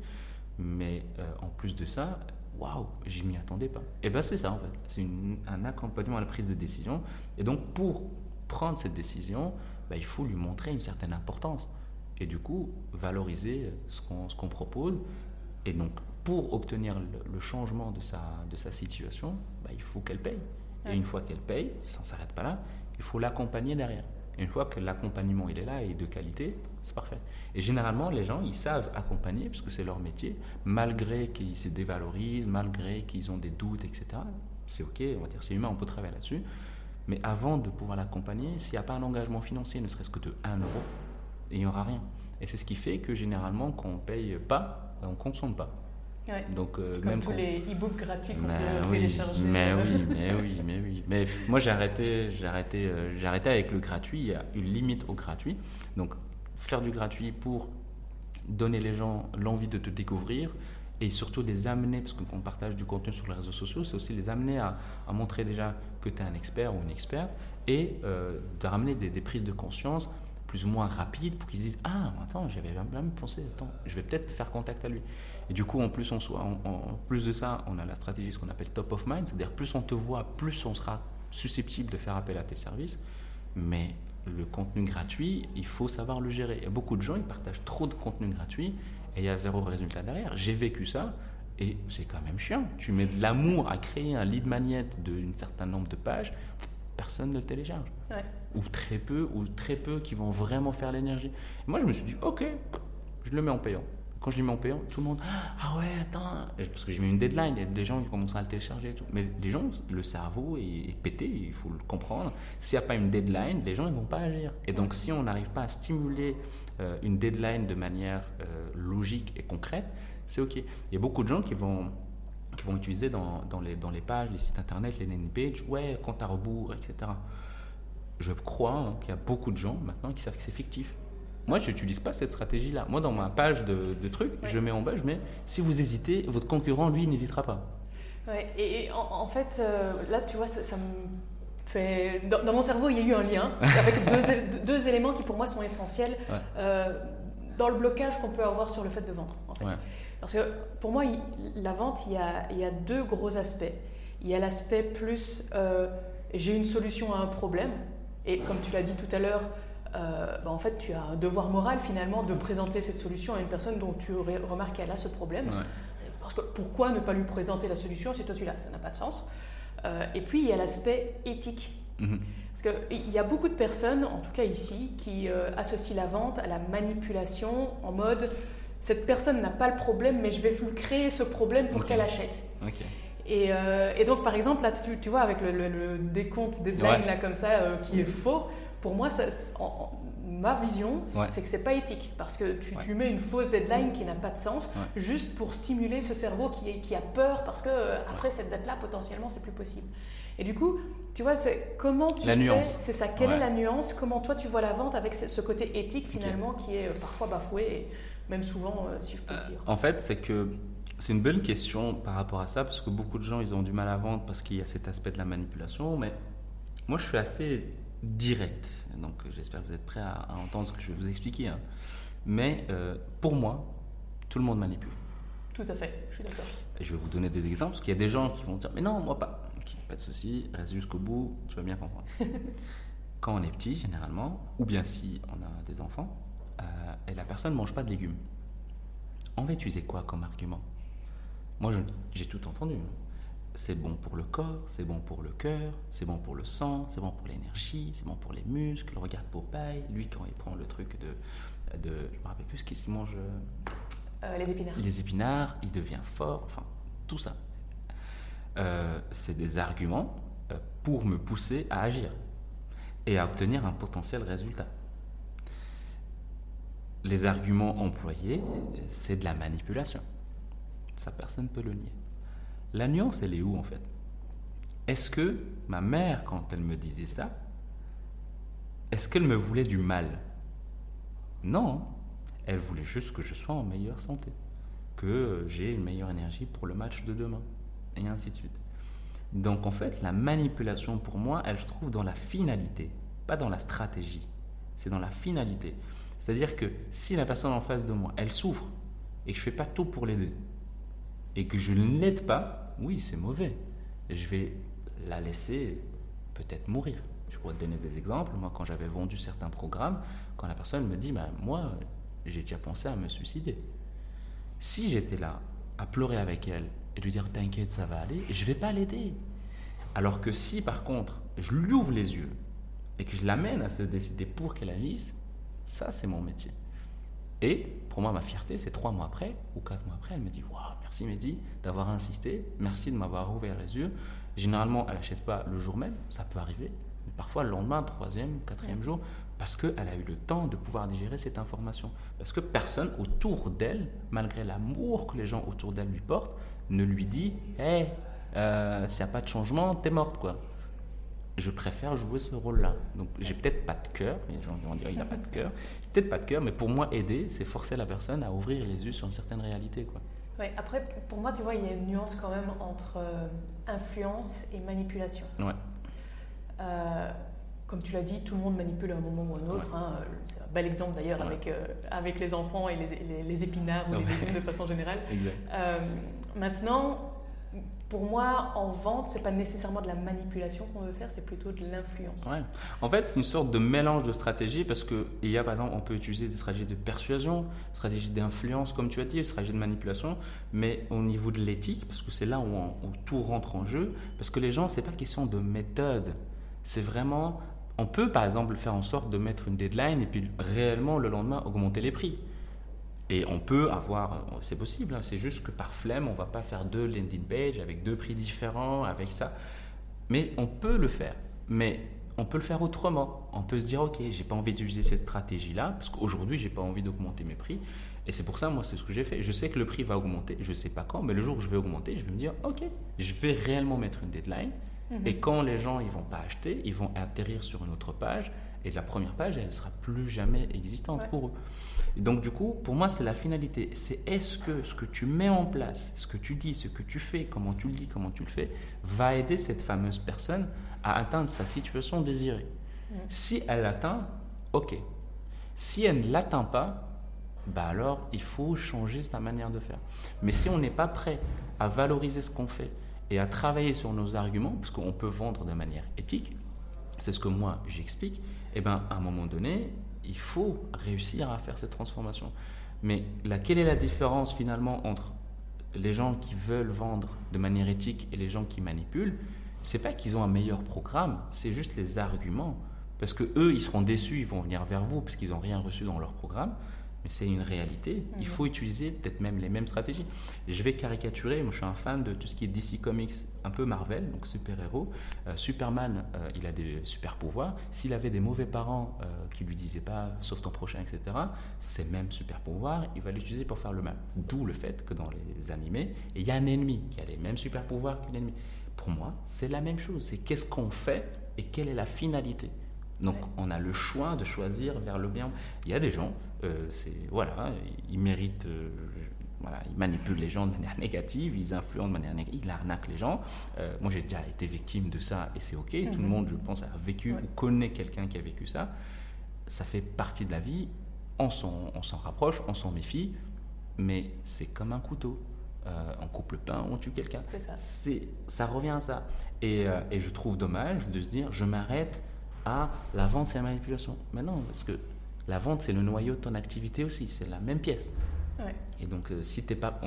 mais euh, en plus de ça, waouh, je m'y attendais pas. Et bien c'est ça en fait, c'est un accompagnement à la prise de décision. Et donc pour prendre cette décision, ben, il faut lui montrer une certaine importance. Et du coup, valoriser ce qu'on propose. Et donc pour obtenir le, changement de sa, de sa situation, ben, il faut qu'elle paye. Et une fois qu'elle paye, ça ne s'arrête pas là, il faut l'accompagner derrière. Et une fois que l'accompagnement il est là et de qualité, c'est parfait. Et généralement, les gens, ils savent accompagner, puisque c'est leur métier, malgré qu'ils se dévalorisent, malgré qu'ils ont des doutes, etc. C'est OK, on va dire, c'est humain, on peut travailler là-dessus. Mais avant de pouvoir l'accompagner, s'il n'y a pas un engagement financier, ne serait-ce que de 1 euro, il n'y aura rien. Et c'est ce qui fait que généralement, quand on ne paye pas, on ne consomme pas. Donc, euh, Comme même tous les e-books gratuits qu'on peut oui, télécharger. Mais (laughs) oui, mais oui, mais oui. Mais moi, j'ai arrêté, j'ai arrêté, euh, j'ai arrêté avec le gratuit. Il y a une limite au gratuit. Donc, faire du gratuit pour donner les gens l'envie de te découvrir et surtout les amener, parce que quand on partage du contenu sur les réseaux sociaux, c'est aussi les amener à, montrer déjà que tu es un expert ou une experte et euh, de ramener des, des prises de conscience plus ou moins rapides pour qu'ils se disent Ah, attends, j'avais même pensé, attends, je vais peut-être faire contact à lui. Et du coup, en plus, on soit, en, plus de ça, on a la stratégie, ce qu'on appelle top of mind, c'est-à-dire plus on te voit, plus on sera susceptible de faire appel à tes services. Mais le contenu gratuit, il faut savoir le gérer. Il y a beaucoup de gens, ils partagent trop de contenu gratuit et il y a zéro résultat derrière. J'ai vécu ça et c'est quand même chiant. Tu mets de l'amour à créer un lead magnet d'un certain nombre de pages, personne ne le télécharge. Ou très peu, ou très peu qui vont vraiment faire l'énergie. Moi, je me suis dit, ok, je le mets en payant. Quand je le mets en payant, tout le monde, ah ouais, attends, parce que j'ai mis une deadline, il y a des gens qui commencent à le télécharger et tout. Mais les gens, le cerveau est, pété, il faut le comprendre. S'il n'y a pas une deadline, les gens ne vont pas agir. Et donc, si on n'arrive pas à stimuler euh, une deadline de manière euh, logique et concrète, c'est OK. Il y a beaucoup de gens qui vont qui vont utiliser dans, dans, les, dans les pages, les sites internet, les landing pages, ouais, compte à rebours, etc. Je crois hein, qu'il y a beaucoup de gens maintenant qui savent que c'est fictif. Moi, je n'utilise pas cette stratégie-là. Moi, dans ma page de, de trucs, je mets en bas, je mets si vous hésitez, votre concurrent, lui, n'hésitera pas. Ouais, et, en, fait, euh, là, tu vois, ça, me fait. Dans, mon cerveau, il y a eu un lien (laughs) avec deux, deux, éléments qui, pour moi, sont essentiels euh, dans le blocage qu'on peut avoir sur le fait de vendre. En fait. Parce que pour moi, la vente, il y, a, il y a deux gros aspects. Il y a l'aspect plus euh, j'ai une solution à un problème. Et comme tu l'as dit tout à l'heure, euh, bah, en fait, tu as un devoir moral finalement de présenter cette solution à une personne dont tu remarques qu'elle a ce problème. Parce que pourquoi ne pas lui présenter la solution si toi tu l'as? Ça n'a pas de sens. Euh, et puis, il y a l'aspect éthique. Mhm. Parce qu'il y a beaucoup de personnes, en tout cas ici, qui associent la vente à la manipulation en mode cette personne n'a pas le problème, mais je vais lui créer ce problème pour qu'elle achète. Euh, et, donc, par exemple, là, tu, vois, avec le, décompte deadline, là, comme ça, euh, qui est faux, pour moi, ça, ma vision, c'est que c'est pas éthique. Parce que tu, tu, mets une fausse deadline qui n'a pas de sens, juste pour stimuler ce cerveau qui, est, qui a peur, parce que euh, après cette date-là, potentiellement, c'est plus possible. Et du coup, tu vois, c'est comment tu la nuance. C'est ça. Quelle est la nuance? Comment toi tu vois la vente avec ce côté éthique finalement qui est parfois bafoué même souvent, euh, si je peux dire? en fait, c'est que c'est une bonne question par rapport à ça, parce que beaucoup de gens, ils ont du mal à vendre parce qu'il y a cet aspect de la manipulation, mais moi, je suis assez direct. Donc, j'espère que vous êtes prêts à, entendre ce que je vais vous expliquer. Hein. Mais euh, pour moi, tout le monde manipule. Tout à fait, je suis d'accord. Je vais vous donner des exemples, parce qu'il y a des gens qui vont dire, mais non, moi pas. pas de souci, reste jusqu'au bout, tu vas bien comprendre. (laughs) Quand on est petit, généralement, ou bien si on a des enfants, euh, et la personne ne mange pas de légumes. On va utiliser quoi comme argument? Moi, j'ai tout entendu. C'est bon pour le corps, c'est bon pour le cœur, c'est bon pour le sang, c'est bon pour l'énergie, c'est bon pour les muscles. Regarde Popeye, lui, quand il prend le truc de. de je me rappelle plus ce qu'il mange. Euh, euh, les épinards. Les épinards, il devient fort, enfin, tout ça. c'est des arguments pour me pousser à agir et à obtenir un potentiel résultat les arguments employés, c'est de la manipulation. Ça, personne ne peut le nier. La nuance, elle est où en fait? Est-ce que ma mère, quand elle me disait ça, est-ce qu'elle me voulait du mal? Non. Elle voulait juste que je sois en meilleure santé, que j'ai une meilleure énergie pour le match de demain, et ainsi de suite. Donc en fait, la manipulation pour moi, elle se trouve dans la finalité, pas dans la stratégie. C'est dans la finalité. C'est-à-dire que si la personne en face de moi, elle souffre et que je ne fais pas tout pour l'aider, et que je ne l'aide pas, oui, c'est mauvais. Et je vais la laisser peut-être mourir. Je pourrais te donner des exemples. Moi, quand j'avais vendu certains programmes, quand la personne me dit, bah, moi, j'ai déjà pensé à me suicider. Si j'étais là à pleurer avec elle et lui dire, t'inquiète, ça va aller, je vais pas l'aider. Alors que si, par contre, je lui ouvre les yeux et que je l'amène à se décider pour qu'elle agisse, ça, c'est mon métier. Et pour moi, ma fierté, c'est trois mois après ou quatre mois après, elle me dit Waouh, merci Mehdi d'avoir insisté, merci de m'avoir ouvert les yeux. Généralement, elle n'achète pas le jour même, ça peut arriver, mais parfois le lendemain, troisième, quatrième jour, parce qu'elle a eu le temps de pouvoir digérer cette information. Parce que personne autour d'elle, malgré l'amour que les gens autour d'elle lui portent, ne lui dit Hé, hey, euh, s'il n'y a pas de changement, t'es morte, quoi je préfère jouer ce rôle-là. Donc, j'ai peut-être pas de cœur, les gens vont dire il n'a pas de cœur. Peut-être pas de cœur, mais pour moi, aider, c'est forcer la personne à ouvrir les yeux sur une certaine réalité. Quoi. Ouais, après, pour moi, tu vois, il y a une nuance quand même entre euh, influence et manipulation. Ouais. Euh, comme tu l'as dit, tout le monde manipule à un moment ou à un autre. Hein. C'est un bel exemple d'ailleurs avec, euh, avec les enfants et les, les, épinards ou les légumes de façon générale. (laughs) maintenant, pour moi, en vente, c'est pas nécessairement de la manipulation qu'on veut faire, c'est plutôt de l'influence. Ouais. En fait, c'est une sorte de mélange de stratégies parce que il y a par exemple, on peut utiliser des stratégies de persuasion, stratégies d'influence, comme tu as dit, stratégies de manipulation, mais au niveau de l'éthique, parce que c'est là où, où, tout rentre en jeu, parce que les gens, c'est pas question de méthode, c'est vraiment, on peut par exemple faire en sorte de mettre une deadline et puis réellement le lendemain augmenter les prix. Et on peut avoir, c'est possible, hein, c'est juste que par flemme, on ne va pas faire deux landing pages avec deux prix différents, avec ça. Mais on peut le faire. Mais on peut le faire autrement. On peut se dire, OK, j'ai pas envie d'utiliser cette stratégie-là, parce qu'aujourd'hui, j'ai pas envie d'augmenter mes prix. Et c'est pour ça, moi, c'est ce que j'ai fait. Je sais que le prix va augmenter, je ne sais pas quand, mais le jour où je vais augmenter, je vais me dire, OK, je vais réellement mettre une deadline. Mhm. Et quand les gens ils vont pas acheter, ils vont atterrir sur une autre page. Et la première page, elle ne sera plus jamais existante pour eux. Et donc, du coup, pour moi, c'est la finalité. C'est est-ce que ce que tu mets en place, ce que tu dis, ce que tu fais, comment tu le dis, comment tu le fais, va aider cette fameuse personne à atteindre sa situation désirée. Mm. Si elle l'atteint, ok. Si elle ne l'atteint pas, bah alors il faut changer sa manière de faire. Mais si on n'est pas prêt à valoriser ce qu'on fait et à travailler sur nos arguments, parce qu'on peut vendre de manière éthique, c'est ce que moi j'explique, et eh ben à un moment donné, il faut réussir à faire cette transformation. Mais quelle est la différence finalement entre les gens qui veulent vendre de manière éthique et les gens qui manipulent? C'est pas qu'ils ont un meilleur programme, c'est juste les arguments. Parce que eux, ils seront déçus, ils vont venir vers vous parce qu'ils n'ont rien reçu dans leur programme mais c'est une réalité. Il faut utiliser peut-être même les mêmes stratégies. je vais caricaturer, moi je suis un fan de tout ce qui est DC Comics, un peu Marvel, donc super-héros. Euh, Superman, euh, il a des super pouvoirs. S'il avait des mauvais parents euh, qui lui disaient pas sauf ton prochain, etc., ces mêmes super pouvoirs, il va l'utiliser pour faire le mal. D'où le fait que dans les animés, il y a un ennemi qui a les mêmes super pouvoirs que l'ennemi. Pour moi, c'est la même chose. C'est qu'est-ce qu'on fait et quelle est la finalité. Donc on a le choix de choisir vers le bien. Il y a des gens, euh, c'est voilà, ils méritent, euh, voilà, ils manipulent les gens de manière négative, ils influencent de manière négative, ils arnaquent les gens. Euh, moi j'ai déjà été victime de ça et c'est ok. Tout le mhm. monde, je pense, a vécu ou connaît quelqu'un qui a vécu ça. Ça fait partie de la vie. On s'en, rapproche, on s'en méfie, mais c'est comme un couteau. on coupe le pain, on tue quelqu'un. C'est ça. ça revient à ça. Et, et je trouve dommage de se dire, je m'arrête ah, la vente, c'est la manipulation. Mais non, parce que la vente, c'est le noyau de ton activité aussi, c'est la même pièce. Et donc, euh, si tu n'es pas,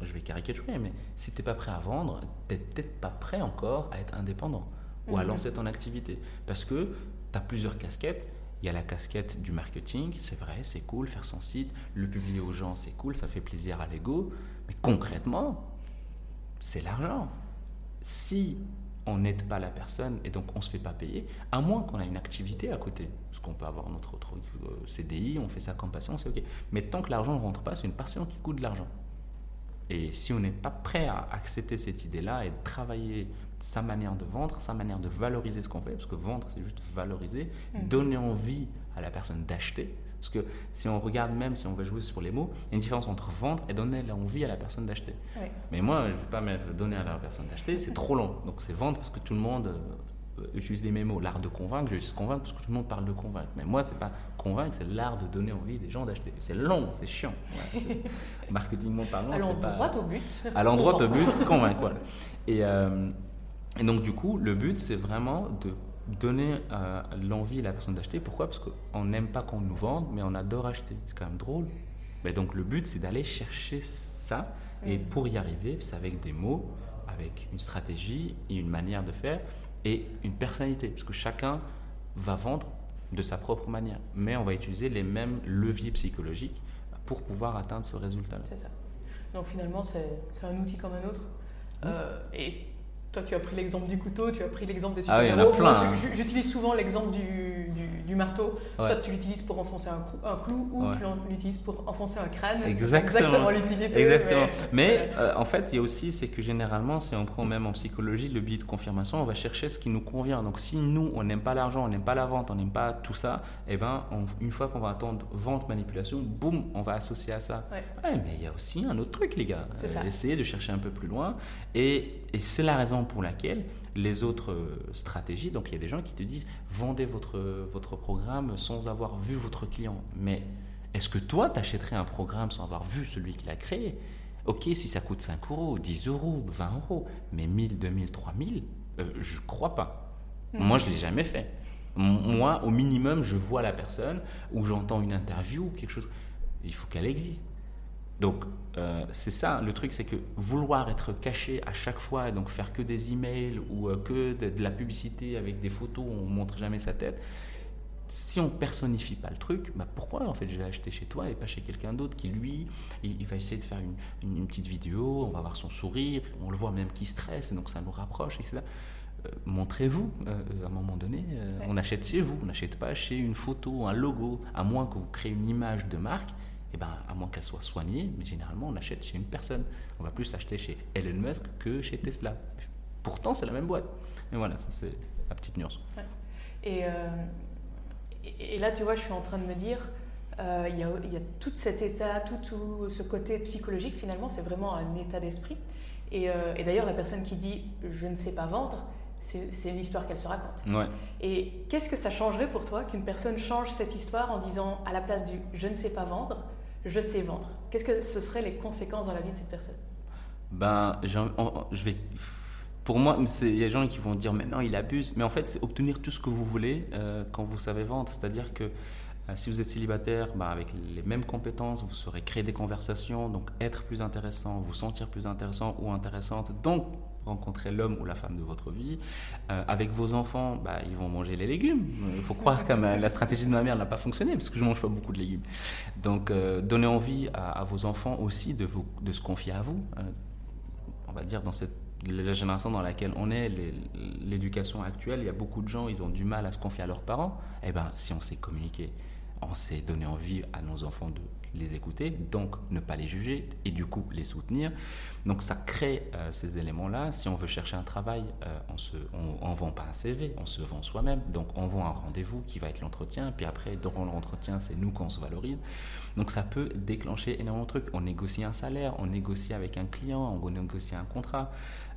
je vais caricaturer, mais si tu n'es pas prêt à vendre, tu n'es peut-être pas prêt encore à être indépendant ou à mhm. lancer ton activité. Parce que tu as plusieurs casquettes. Il y a la casquette du marketing, c'est vrai, c'est cool, faire son site, le publier aux gens, c'est cool, ça fait plaisir à l'ego. Mais concrètement, c'est l'argent. Si on n'aide pas la personne et donc on ne se fait pas payer, à moins qu'on ait une activité à côté. Parce qu'on peut avoir notre autre euh, CDI, on fait ça comme passion, c'est OK. Mais tant que l'argent ne rentre pas, c'est une passion qui coûte de l'argent. Et si on n'est pas prêt à accepter cette idée-là et travailler sa manière de vendre, sa manière de valoriser ce qu'on fait, parce que vendre, c'est juste valoriser, mmh. donner envie à la personne d'acheter, parce que si on regarde même, si on veut jouer sur les mots, il y a une différence entre vendre et donner l'envie à la personne d'acheter. Mais moi, je ne vais pas mettre donner à la personne d'acheter, c'est trop long. Donc c'est vendre parce que tout le monde utiliser des mots, l'art de convaincre, je juste convaincre parce que tout le monde parle de convaincre. Mais moi, c'est pas convaincre, c'est l'art de donner envie des gens d'acheter. C'est long, c'est chiant. Ouais, (laughs) marketingment parlant, c'est pas. droit au but. Allons droit au (laughs) but, convaincre, voilà. Et, euh, et, donc, du coup, le but, c'est vraiment de donner euh, l'envie à la personne d'acheter. Pourquoi? Parce qu'on n'aime pas qu'on nous vende, mais on adore acheter. C'est quand même drôle. Mais donc, le but, c'est d'aller chercher ça. Et mm. pour y arriver, c'est avec des mots, avec une stratégie et une manière de faire et une personnalité, parce que chacun va vendre de sa propre manière, mais on va utiliser les mêmes leviers psychologiques pour pouvoir atteindre ce résultat-là. C'est ça. Donc finalement, c'est un outil comme un autre. Euh, et toi, tu as pris l'exemple du couteau, tu as pris l'exemple des ah oui, hein. J'utilise souvent l'exemple du, du, marteau. Soit tu l'utilises pour enfoncer un, un clou ou tu l'utilises pour enfoncer un crâne. Exactement. l'utilité. Exactement. (laughs) Mais, euh, en fait, il y a aussi, c'est que généralement, si on prend même en psychologie le biais de confirmation, on va chercher ce qui nous convient. Donc si nous, on n'aime pas l'argent, on n'aime pas la vente, on n'aime pas tout ça, et eh ben, une fois qu'on va attendre vente, manipulation, boum, on va associer à ça. Ouais. mais il y a aussi un autre truc, les gars. C'est ça. Essayer de chercher un peu plus loin. Et, et c'est la raison pour laquelle les autres euh, stratégies, donc il y a des gens qui te disent vendez votre, votre programme sans avoir vu votre client. Mais est-ce que toi, tu achèterais un programme sans avoir vu celui qui l'a créé? Ok, si ça coûte 5 euros, 10 euros, 20 euros, mais 1000, 2000, 3000, euh, je crois pas. Hmm. Moi, je l'ai jamais fait. Moi, au minimum, je vois la personne ou j'entends une interview ou quelque chose. Il faut qu'elle existe. Donc, euh, c'est ça, le truc, c'est que vouloir être caché à chaque fois, donc faire que des emails ou euh, que de, la publicité avec des photos où on ne montre jamais sa tête, si on personnifie pas le truc, bah pourquoi en fait je vais acheter chez toi et pas chez quelqu'un d'autre qui lui, il, va essayer de faire une, une, petite vidéo, on va voir son sourire, on le voit même qui stresse, donc ça nous rapproche, etc. Euh, montrez-vous à un moment donné, on achète chez vous, on n'achète pas chez une photo, un logo, à moins que vous créez une image de marque eh ben, à moins qu'elle soit soignée, mais généralement on achète chez une personne. On va plus acheter chez Elon Musk que chez Tesla. Pourtant, c'est la même boîte. Et voilà, ça c'est la petite nuance. Et, euh, et, là, tu vois, je suis en train de me dire, euh, il, y a, il, y a, tout cet état, tout, tout ce côté psychologique, finalement, c'est vraiment un état d'esprit. Et, euh, et d'ailleurs, la personne qui dit je ne sais pas vendre, c'est une histoire qu'elle se raconte. Ouais. Et qu'est-ce que ça changerait pour toi qu'une personne change cette histoire en disant à la place du je ne sais pas vendre, je sais vendre. Qu'est-ce que ce seraient les conséquences dans la vie de cette personne? Ben, je vais. Pour moi, il y a des gens qui vont dire mais non, il abuse. Mais en fait, c'est obtenir tout ce que vous voulez euh, quand vous savez vendre. C'est-à-dire que euh, si vous êtes célibataire, ben, avec les mêmes compétences, vous saurez créer des conversations, donc être plus intéressant, vous sentir plus intéressant ou intéressante, donc rencontrer l'homme ou la femme de votre vie. Euh, avec vos enfants, bah, ils vont manger les légumes. Il faut croire que la stratégie de ma mère n'a pas fonctionné parce que je ne mange pas beaucoup de légumes. Donc, euh, donnez envie à, vos enfants aussi de, se confier à vous. Euh, on va dire dans cette la génération dans laquelle on est, l'éducation actuelle, il y a beaucoup de gens, ils ont du mal à se confier à leurs parents. Eh ben, si on sait communiquer, on sait donner envie à nos enfants de les écouter, donc ne pas les juger et du coup les soutenir. Donc ça crée euh, ces éléments-là. Si on veut chercher un travail, euh, on ne vend pas un CV, on se vend soi-même. Donc on vend un rendez-vous qui va être l'entretien, puis après, durant l'entretien, c'est nous qu'on se valorise. Donc ça peut déclencher énormément de trucs. On négocie un salaire, on négocie avec un client, on négocie un contrat.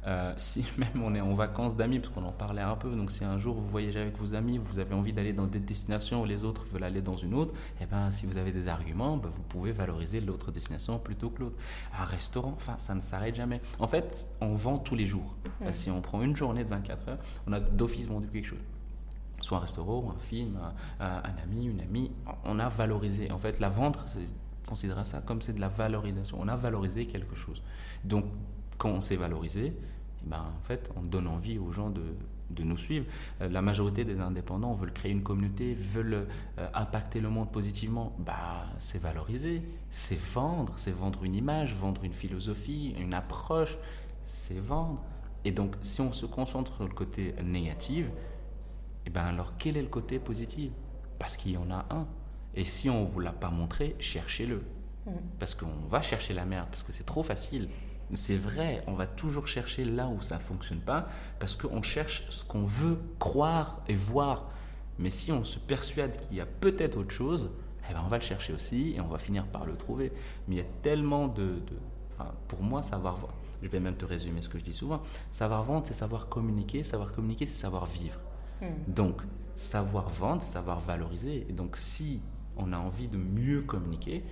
Euh, si (laughs) même on est en vacances d'amis, parce qu'on en parlait un peu, donc si un jour vous voyagez avec vos amis, vous avez envie d'aller dans des destinations où les autres veulent aller dans une autre, et eh ben si vous avez des arguments, ben, vous pouvez valoriser l'autre destination plutôt que l'autre. Un restaurant, enfin ça ne s'arrête jamais. En fait, on vend tous les jours. Si on prend une journée de 24 heures, on a d'office vendu quelque chose soit un restaurant, un film, un, ami, une amie, on a valorisé. En fait, la vente, considérez ça comme c'est de la valorisation. On a valorisé quelque chose. Donc, quand on s'est valorisé, eh ben, en fait, on donne envie aux gens de, de nous suivre. Euh, la majorité des indépendants veulent créer une communauté, veulent euh, impacter le monde positivement. Bah, c'est valoriser, c'est vendre, c'est vendre une image, vendre une philosophie, une approche, c'est vendre. Et donc, si on se concentre sur le côté négatif, eh ben alors quel est le côté positif? Parce qu'il y en a un. Et si on ne vous l'a pas montré, cherchez-le. Mmh. Parce qu'on va chercher la merde, parce que c'est trop facile. C'est vrai, on va toujours chercher là où ça ne fonctionne pas parce qu'on cherche ce qu'on veut croire et voir. Mais si on se persuade qu'il y a peut-être autre chose, eh ben on va le chercher aussi et on va finir par le trouver. Mais il y a tellement de... enfin, pour moi, savoir vendre, je vais même te résumer ce que je dis souvent, savoir vendre, c'est savoir communiquer, savoir communiquer, c'est savoir vivre. Hmm. Donc, savoir vendre, savoir valoriser. Et donc, si on a envie de mieux communiquer,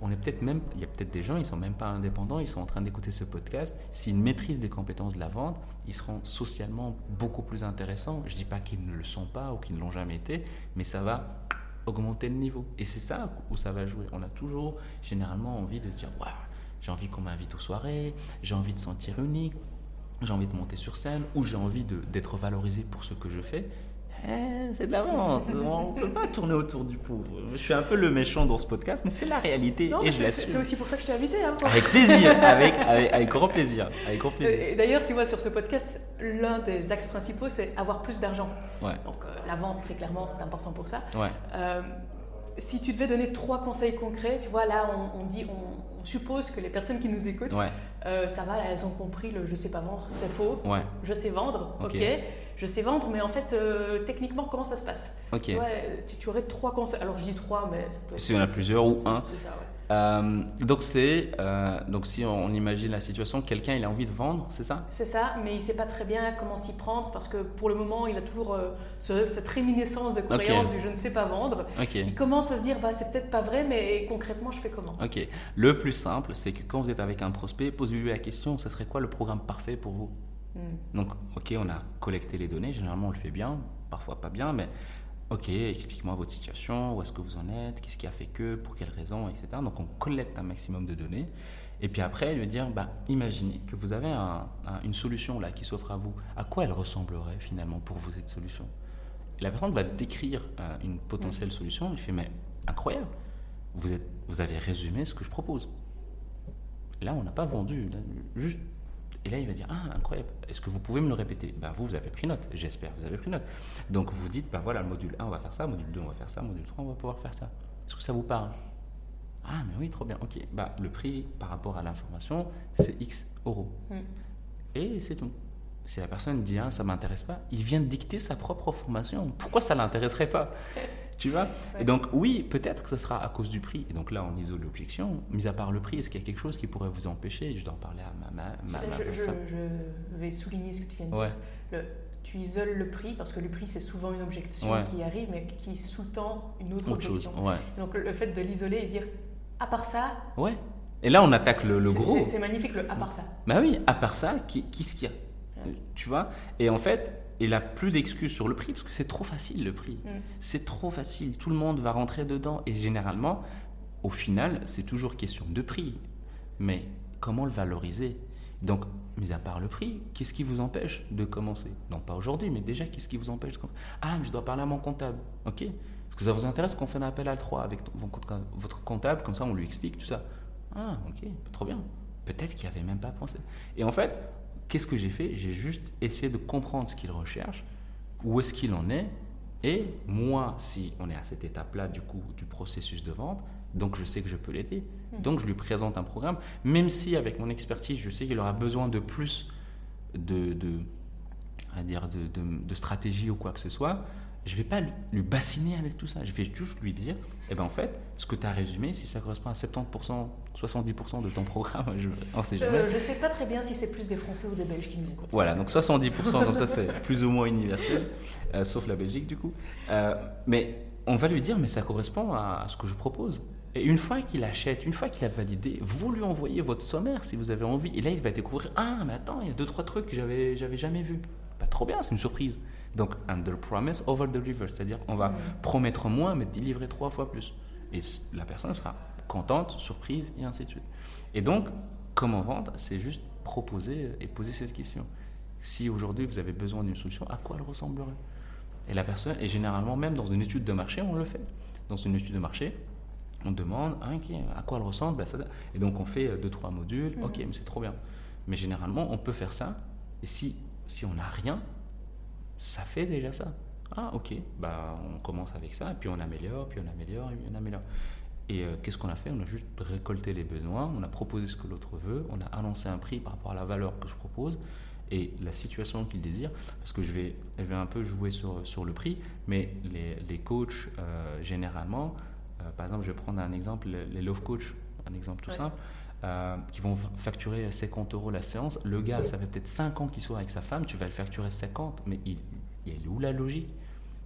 on est peut-être même, il y a peut-être des gens, ils sont même pas indépendants, ils sont en train d'écouter ce podcast. S'ils maîtrisent des compétences de la vente, ils seront socialement beaucoup plus intéressants. Je dis pas qu'ils ne le sont pas ou qu'ils ne l'ont jamais été, mais ça va augmenter le niveau. Et c'est ça où ça va jouer. On a toujours généralement envie de se dire, waouh, j'ai envie qu'on m'invite aux soirées, j'ai envie de sentir unique, j'ai envie de monter sur scène, ou j'ai envie d'être valorisé pour ce que je fais. Eh, c'est de la vente. (laughs) On ne peut pas tourner autour du pot. Je suis un peu le méchant dans ce podcast, mais c'est la réalité et je l'assume. C'est aussi pour ça que je t'ai invité. Hein, avec plaisir, (laughs) avec, avec, grand plaisir. Avec grand plaisir. D'ailleurs, tu vois, sur ce podcast, l'un des axes principaux, c'est avoir plus d'argent. Ouais. Donc, euh, la vente, très clairement, c'est important pour ça. Ouais. Euh, si tu devais donner trois conseils concrets, tu vois, là, on, dit, on, suppose que les personnes qui nous écoutent, euh, ça va, elles ont compris le je sais pas vendre, c'est faux. Ouais. Je sais vendre, ok. Je sais vendre, mais en fait, euh, techniquement, comment ça se passe? Ok. tu, tu, aurais trois conseils. Alors, je dis trois, mais ça peut être. S'il y en a plusieurs ou un. C'est ça, ouais. Euh, donc c'est donc si on imagine la situation, quelqu'un il a envie de vendre, c'est ça? C'est ça, mais il sait pas très bien comment s'y prendre parce que pour le moment il a toujours cette réminiscence de croyance du je ne sais pas vendre. Il commence à se dire bah c'est peut-être pas vrai, mais concrètement je fais comment? Ok. Le plus simple c'est que quand vous êtes avec un prospect, posez-lui la question, ce serait quoi le programme parfait pour vous hmm. Donc ok on a collecté les données, généralement on le fait bien, parfois pas bien, mais Ok, explique-moi votre situation, où est-ce que vous en êtes, qu'est-ce qui a fait que, pour quelles raisons, etc. Donc on collecte un maximum de données. Et puis après, lui dire, bah, imaginez que vous avez une solution là qui s'offre à vous. À quoi elle ressemblerait finalement pour vous cette solution? La personne va décrire euh, une potentielle solution. Il fait, mais incroyable, vous, êtes, vous avez résumé ce que je propose. Là, on n'a pas vendu, juste et là, il va dire Ah, incroyable, est-ce que vous pouvez me le répéter? Ben, Vous, vous avez pris note, j'espère, vous avez pris note. Donc, vous dites Ben voilà, le module 1, on va faire ça, module 2, on va faire ça, module 3, on va pouvoir faire ça. Est-ce que ça vous parle? Ah, mais oui, trop bien, ok. Bah, le prix par rapport à l'information, c'est X euros. Hmm. Et c'est tout. Si la personne dit ah, ça m'intéresse pas, il vient de dicter sa propre formation. Pourquoi ça l'intéresserait pas? (laughs) Tu vois? Et donc, oui, peut-être que ce sera à cause du prix. Et donc là, on isole l'objection. Mis à part le prix, est-ce qu'il y a quelque chose qui pourrait vous empêcher? Je dois en parler à ma. ma, je, vais souligner ce que tu viens de dire. Le, tu isoles le prix parce que le prix, c'est souvent une objection qui arrive, mais qui sous-tend une autre, objection. Chose, donc le fait de l'isoler et dire à part ça. Ouais. Et là, on attaque le, gros. C'est magnifique, le à part ça. Bah oui, à part ça, qui, qui ce qu'il y a? Tu vois Et en fait, il n'a plus d'excuses sur le prix parce que c'est trop facile le prix. Mm. C'est trop facile. Tout le monde va rentrer dedans et généralement, au final, c'est toujours question de prix. Mais comment le valoriser? Donc, mis à part le prix, qu'est-ce qui vous empêche de commencer? Non, pas aujourd'hui, mais déjà, qu'est-ce qui vous empêche de commencer Ah, mais je dois parler à mon comptable. Ok Est-ce que ça vous intéresse qu'on fasse un appel à 3 avec votre comptable? Comme ça, on lui explique tout ça. Ah, ok, trop bien. Peut-être qu'il n'y avait même pas pensé. Et en fait, Qu'est-ce que j'ai fait? J'ai juste essayé de comprendre ce qu'il recherche, où est-ce qu'il en est, et moi, si on est à cette étape-là du coup du processus de vente, donc je sais que je peux l'aider. Hmm. Donc je lui présente un programme, même si avec mon expertise, je sais qu'il aura besoin de plus de, de, à dire de, de, de stratégie ou quoi que ce soit je ne vais pas lui bassiner avec tout ça. Je vais juste lui dire, eh ben en fait, ce que tu as résumé, si ça correspond à 70%, 70% de ton programme, je ne sais jamais. Je ne sais pas très bien si c'est plus des Français ou des Belges qui nous écoutent. Voilà, donc 70%, comme ça, c'est plus ou moins universel, euh, sauf la Belgique du coup. Euh, mais on va lui dire, mais ça correspond à, ce que je propose. Et une fois qu'il achète, une fois qu'il a validé, vous lui envoyez votre sommaire si vous avez envie. Et là, il va découvrir, ah, mais attends, il y a deux, trois trucs que j'avais, j'avais jamais vus. Pas trop bien, c'est une surprise. Donc, under promise, over deliver, c'est-à-dire on va promettre moins, mais délivrer trois fois plus. Et la personne sera contente, surprise, et ainsi de suite. Et donc, comment vendre C'est juste proposer et poser cette question. Si aujourd'hui vous avez besoin d'une solution, à quoi elle ressemblerait? Et la personne, et généralement même dans une étude de marché, on le fait. Dans une étude de marché, on demande ah, à quoi elle ressemble. Et donc on fait euh, deux, trois modules, mhm. ok, mais c'est trop bien. Mais généralement, on peut faire ça. Et si, si on n'a rien, ça fait déjà ça. Ah, ok, bah, on commence avec ça, et puis on améliore, puis on améliore, et puis on améliore. Et euh, qu'est-ce qu'on a fait? On a juste récolté les besoins, on a proposé ce que l'autre veut, on a annoncé un prix par rapport à la valeur que je propose et la situation qu'il désire. Parce que je vais, je vais un peu jouer sur, sur le prix, mais les, les coachs, euh, généralement, euh, par exemple, je vais prendre un exemple, les love coach, un exemple tout simple. qui vont facturer 50 euros la séance. Le gars, ça fait peut-être 5 ans qu'il soit avec sa femme, tu vas le facturer 50, mais il, il est où la logique?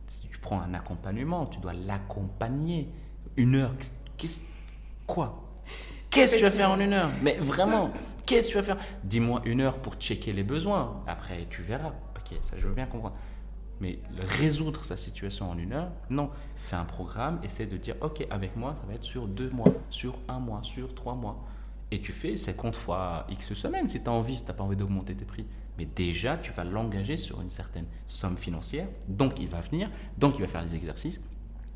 Si tu prends un accompagnement, tu dois l'accompagner. Une heure, qu'est-ce, quoi? Qu'est-ce que tu vas faire en une heure? Mais vraiment, qu'est-ce que tu vas faire? Dis-moi une heure pour checker les besoins. Après, tu verras. Ok, ça je veux bien comprendre. Mais résoudre sa situation en une heure, non. Fais un programme, essaie de dire, ok, avec moi, ça va être sur deux mois, sur un mois, sur trois mois. Et tu fais 50 fois X semaines si tu as envie, si tu n'as pas envie d'augmenter tes prix. Mais déjà, tu vas l'engager sur une certaine somme financière. Donc, il va venir, donc il va faire les exercices.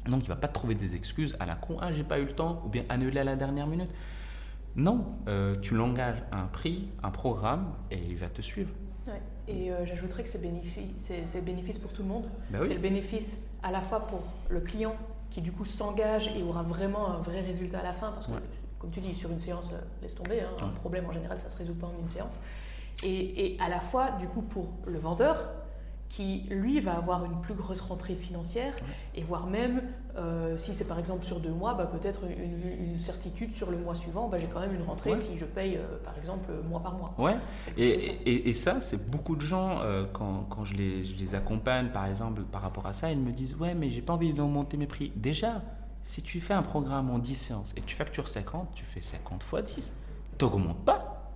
Donc, il va pas trouver des excuses à la con. Ah, j'ai pas eu le temps, ou bien annuler à la dernière minute. Non, euh, tu l'engages à un prix, un programme, et il va te suivre. Et euh, j'ajouterais que c'est bénéfice, bénéfice pour tout le monde. Bah c'est le bénéfice à la fois pour le client qui du coup s'engage et aura vraiment un vrai résultat à la fin, parce que comme tu dis, sur une séance, euh, laisse tomber, hein, un problème en général, ça se résout pas en une séance. Et, et, à la fois, du coup, pour le vendeur, qui lui va avoir une plus grosse rentrée financière et voire même euh, si c'est par exemple sur deux mois, bah, peut-être une, certitude sur le mois suivant, bah, j'ai quand même une rentrée si je paye euh, par exemple mois par mois. Ouais. Et, et, et, ça, c'est beaucoup de gens euh, quand, quand je, les, je, les, accompagne par exemple par rapport à ça, ils me disent ouais mais j'ai pas envie d'augmenter mes prix. Déjà, si tu fais un programme en 10 séances et que tu factures 50, tu fais 50 fois 10, t'augmentes pas.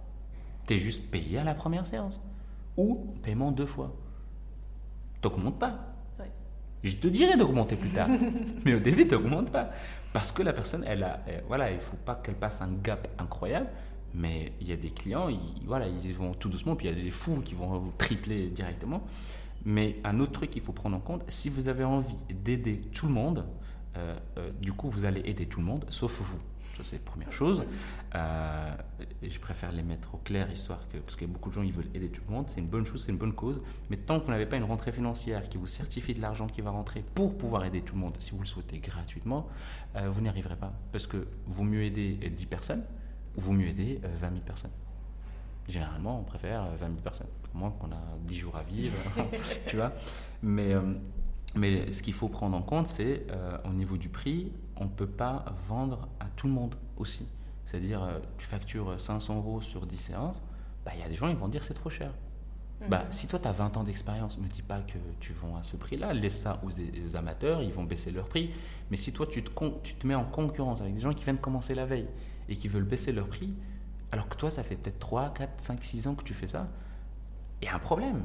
Tu es juste payé à la première séance ou paiement deux fois t'augmentes pas. Je te dirais d'augmenter plus tard, (laughs) mais au début, tu n'augmentes pas. Parce que la personne, elle a, voilà, il ne faut pas qu'elle passe un gap incroyable, mais il y a des clients, ils, voilà, ils vont tout doucement, puis il y a des fous qui vont vous tripler directement. Mais un autre truc qu'il faut prendre en compte, si vous avez envie d'aider tout le monde, euh, euh, du coup, vous allez aider tout le monde, sauf vous c'est la première chose. Euh, je préfère les mettre au clair, histoire que, parce que beaucoup de gens ils veulent aider tout le monde, c'est une bonne chose, c'est une bonne cause. Mais tant que vous n'avez pas une rentrée financière qui vous certifie de l'argent qui va rentrer pour pouvoir aider tout le monde, si vous le souhaitez gratuitement, euh, vous n'y arriverez pas. Parce que vaut mieux aider 10 personnes ou vaut mieux aider 20 euh, 000 personnes. Généralement, on préfère 20 000 personnes, au moins qu'on a 10 jours à vivre, (laughs) tu vois. Mais mais ce qu'il faut prendre en compte, c'est euh, au niveau du prix, on ne peut pas vendre à tout le monde aussi. C'est-à-dire, euh, tu factures 500 euros sur 10 séances, bah, il y a des gens qui vont dire c'est trop cher. Bah, mhm. si toi tu as 20 ans d'expérience, ne me dis pas que tu vends à ce prix-là, laisse ça aux, amateurs, ils vont baisser leur prix. Mais si toi tu te, tu te mets en concurrence avec des gens qui viennent commencer la veille et qui veulent baisser leur prix, alors que toi ça fait peut-être 3, 4, 5, 6 ans que tu fais ça, il y a un problème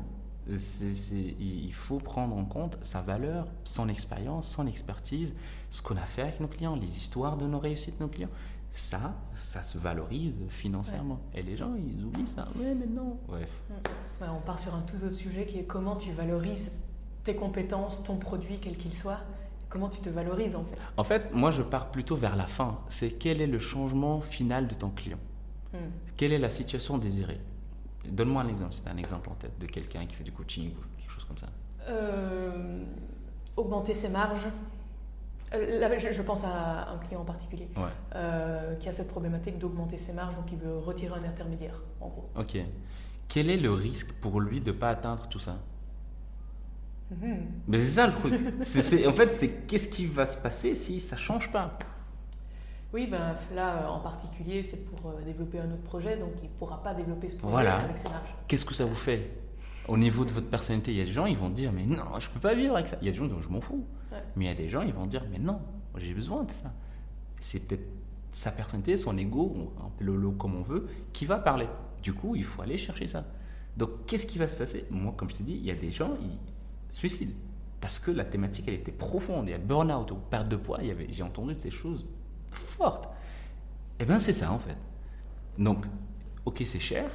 il faut prendre en compte sa valeur, son expérience, son expertise, ce qu'on a fait avec nos clients, les histoires de nos réussites de nos clients. Ça, ça se valorise financièrement. Et les gens, ils oublient ça. Ouais, mais non. Bref. Mm. on part sur un tout autre sujet qui est comment tu valorises tes compétences, ton produit, quel qu'il soit. Comment tu te valorises en fait? En fait, moi, je pars plutôt vers la fin. C'est quel est le changement final de ton client? Mm. Quelle est la situation désirée? Donne-moi un exemple, c'est un exemple en tête de quelqu'un qui fait du coaching ou quelque chose comme ça. Euh, augmenter ses marges. Euh, je, pense à un client en particulier euh, qui a cette problématique d'augmenter ses marges, donc il veut retirer un intermédiaire, en gros. Ok. Quel est le risque pour lui de ne pas atteindre tout ça? Mhm. Mais c'est ça le truc. en fait, c'est qu'est-ce qui va se passer si ça change pas? Oui, ben, là, euh, en particulier, c'est pour euh, développer un autre projet, donc il ne pourra pas développer ce projet avec ses marges. Qu'est-ce que ça vous fait? Au niveau de votre personnalité, il y a des gens, ils vont dire, mais non, je ne peux pas vivre avec ça. Il y a des gens dont je m'en fous. Mais il y a des gens, ils vont dire, mais non, j'ai besoin de ça. C'est peut-être sa personnalité, son ego, le comme on veut, qui va parler. Du coup, il faut aller chercher ça. Donc, qu'est-ce qui va se passer? Moi, comme je te dis, il y a des gens, ils se suicident. Parce que la thématique, elle était profonde. Il y a burn-out ou perte de poids. J'ai entendu de ces choses forte. Eh bien, c'est ça en fait. Donc, ok, c'est cher,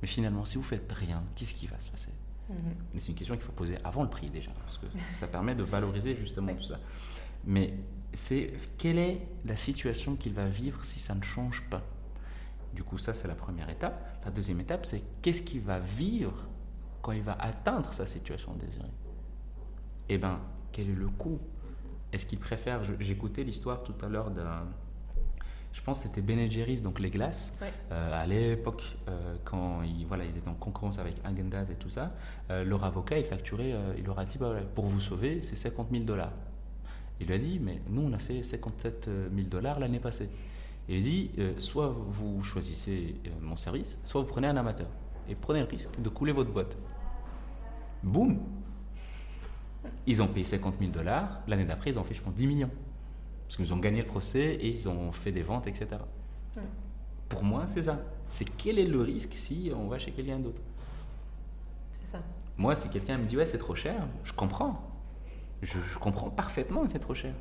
mais finalement, si vous faites rien, qu'est-ce qui va se passer? Mhm. Mais c'est une question qu'il faut poser avant le prix déjà, parce que (laughs) ça permet de valoriser justement tout ça. Mais c'est quelle est la situation qu'il va vivre si ça ne change pas? Du coup, ça, c'est la première étape. La deuxième étape, c'est qu'est-ce qu'il va vivre quand il va atteindre sa situation désirée? Eh bien, quel est le coût? Est-ce qu'il préfère J'écoutais l'histoire tout à l'heure d'un. Je pense que c'était Ben Jerry's, donc les glaces. Euh, à l'époque, euh, quand ils, voilà, ils étaient en concurrence avec Agendaz et tout ça, euh, leur avocat, il facturait, il leur a dit bah, pour vous sauver, c'est 50 000 dollars. Il lui a dit mais nous, on a fait 57 000 dollars l'année passée. Et il dit soit vous choisissez mon service, soit vous prenez un amateur. Et prenez le risque de couler votre boîte. Boum Ils ont payé 50 000 dollars. L'année d'après, ils ont fait, je pense, 10 millions. Parce qu'ils ont gagné le procès et ils ont fait des ventes, etc. Pour moi, c'est ça. C'est quel est le risque si on va chez quelqu'un d'autre? C'est ça. Moi, si quelqu'un me dit, ouais, c'est trop cher, je comprends. Je, je comprends parfaitement que c'est trop cher.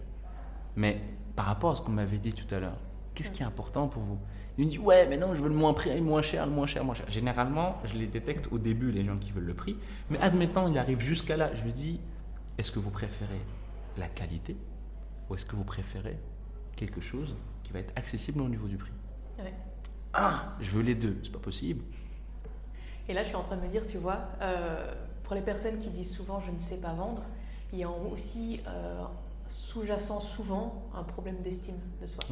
Mais par rapport à ce qu'on m'avait dit tout à l'heure, qu'est-ce qui est important pour vous? Il me dit ouais, mais non, je veux le moins prix, moins cher, le moins cher, moins cher. Généralement, je les détecte au début, les gens qui veulent le prix. Mais admettons, il arrive jusqu'à là. Je lui dis est-ce que vous préférez la qualité ou est-ce que vous préférez quelque chose qui va être accessible au niveau du prix? Ah, je veux les deux, c'est pas possible. Et là, je suis en train de me dire, tu vois, euh, pour les personnes qui disent souvent je ne sais pas vendre, il y a aussi euh, sous-jacent souvent un problème d'estime de soi.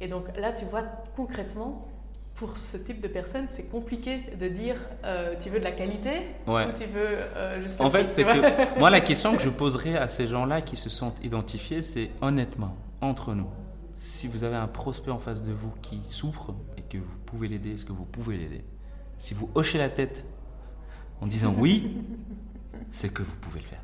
Et donc là, tu vois, concrètement, pour ce type de personne, c'est compliqué de dire euh, tu veux de la qualité ou tu veux euh, juste En fait, c'est que moi, la (laughs) question que je poserais à ces gens-là qui se sentent identifiés, c'est honnêtement, entre nous, si vous avez un prospect en face de vous qui souffre et que vous pouvez l'aider, est-ce que vous pouvez l'aider? Si vous hochez la tête en disant oui, (laughs) c'est que vous pouvez le faire.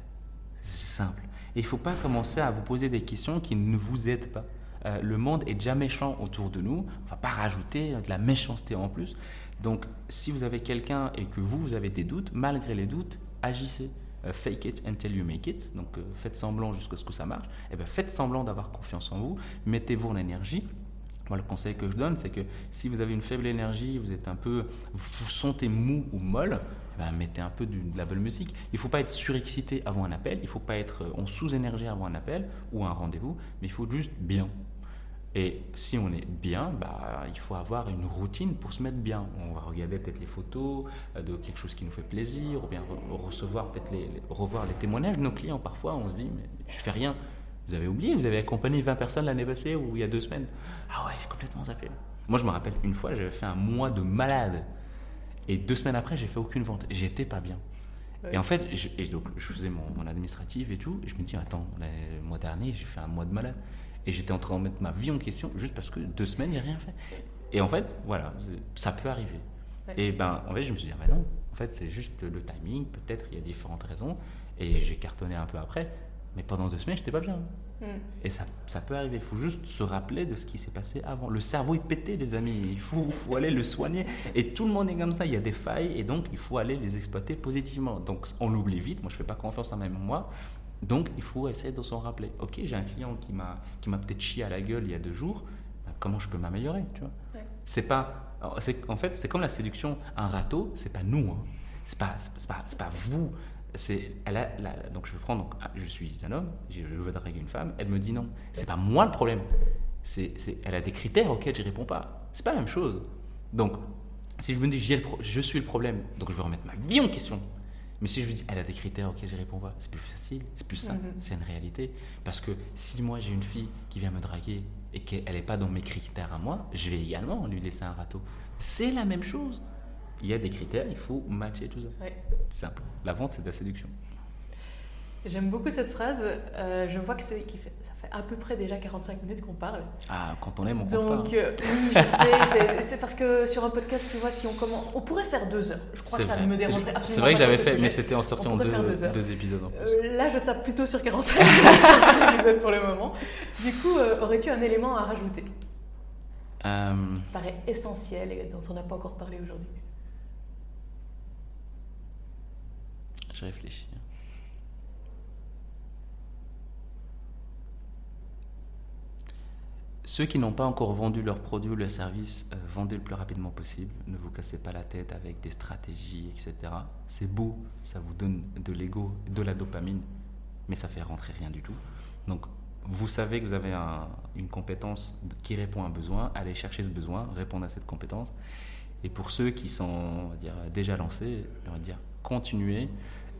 C'est simple. Et il ne faut pas commencer à vous poser des questions qui ne vous aident pas. Euh, le monde est déjà méchant autour de nous. On va pas rajouter de la méchanceté en plus. Donc, si vous avez quelqu'un et que vous, vous avez des doutes, malgré les doutes, agissez. Euh, fake it until you make it. Donc, euh, faites semblant jusqu'à ce que ça marche. Et eh bien, faites semblant d'avoir confiance en vous. Mettez-vous en énergie. Moi, le conseil que je donne, c'est que si vous avez une faible énergie, vous êtes un peu, vous vous sentez mou ou molle, ben, mettez un peu de, la belle musique. Il ne faut pas être surexcité avant un appel, il ne faut pas être en sous-énergie avant un appel ou un rendez-vous, mais il faut juste bien. Et si on est bien, bah, il faut avoir une routine pour se mettre bien. On va regarder peut-être les photos euh, de quelque chose qui nous fait plaisir, ou bien recevoir peut-être revoir les témoignages de nos clients. Parfois, on se dit, mais je fais rien. Vous avez oublié, vous avez accompagné 20 personnes l'année passée ou il y a deux semaines. Ah ouais, j'ai complètement zappé. Moi, je me rappelle une fois, j'avais fait un mois de malade. Et deux semaines après, j'ai fait aucune vente. J'étais pas bien. Et en fait, je, donc, je faisais mon, administratif et tout. Et je me dis, attends, le mois dernier, j'ai fait un mois de malade. Et j'étais en train de mettre ma vie en question juste parce que deux semaines, j'ai rien fait. Et en fait, voilà, ça peut arriver. Et ben, en fait, je me suis dit, ah ben non, en fait, c'est juste le timing. Peut-être il y a différentes raisons. Et j'ai cartonné un peu après. Mais pendant deux semaines, j'étais pas bien. Mm. Et ça, ça, peut arriver. Il faut juste se rappeler de ce qui s'est passé avant. Le cerveau est pété, les amis. Il faut, faut, aller le soigner. Et tout le monde est comme ça. Il y a des failles et donc il faut aller les exploiter positivement. Donc on l'oublie vite. Moi, je fais pas confiance en ma mémoire. Donc il faut essayer de s'en rappeler. Ok, j'ai un client qui m'a qui m'a peut-être chié à la gueule il y a deux jours. Bah, comment je peux m'améliorer Tu vois? C'est pas. En fait, c'est comme la séduction. Un râteau, c'est pas nous. Hein. C'est pas, pas, pas vous c'est, elle a, donc je vais prendre, ah, je suis un homme, je, veux draguer une femme, elle me dit non. C'est pas moi le problème. C'est, elle a des critères auxquels je réponds pas. C'est pas la même chose. Donc, si je me dis je suis le problème, donc je vais remettre ma vie en question. Mais si je me dis elle a des critères auxquels je réponds pas, c'est plus facile, c'est plus simple, mm-hmm. c'est une réalité. Parce que si moi j'ai une fille qui vient me draguer et qu'elle n'est pas dans mes critères à moi, je vais également lui laisser un râteau. C'est la même chose il y a des critères, il faut matcher tout ça. C'est simple. La vente, c'est de la séduction. J'aime beaucoup cette phrase. Euh, je vois que c'est, fait, ça fait à peu près déjà 45 minutes qu'on parle. Ah, quand on aime, on compte Donc, euh, oui, je sais. C'est, parce que sur un podcast, tu vois, si on commence, on pourrait faire deux heures. Je crois que ça ne me dérangerait absolument pas. C'est vrai que j'avais fait, mais c'était en sortant deux, deux, épisodes. En plus. Euh, là, je tape plutôt sur 45 (laughs) épisodes pour le moment. Du coup, aurais-tu un élément à rajouter? Qui paraît essentiel et dont on n'a pas encore parlé aujourd'hui Je réfléchis. Ceux qui n'ont pas encore vendu leur produit ou leur service, euh, vendez le plus rapidement possible. Ne vous cassez pas la tête avec des stratégies, etc. C'est beau, ça vous donne de l'ego, de la dopamine, mais ça fait rentrer rien du tout. Donc, vous savez que vous avez une compétence qui répond à un besoin, allez chercher ce besoin, répondre à cette compétence. Et pour ceux qui sont déjà lancés, on va dire continuez,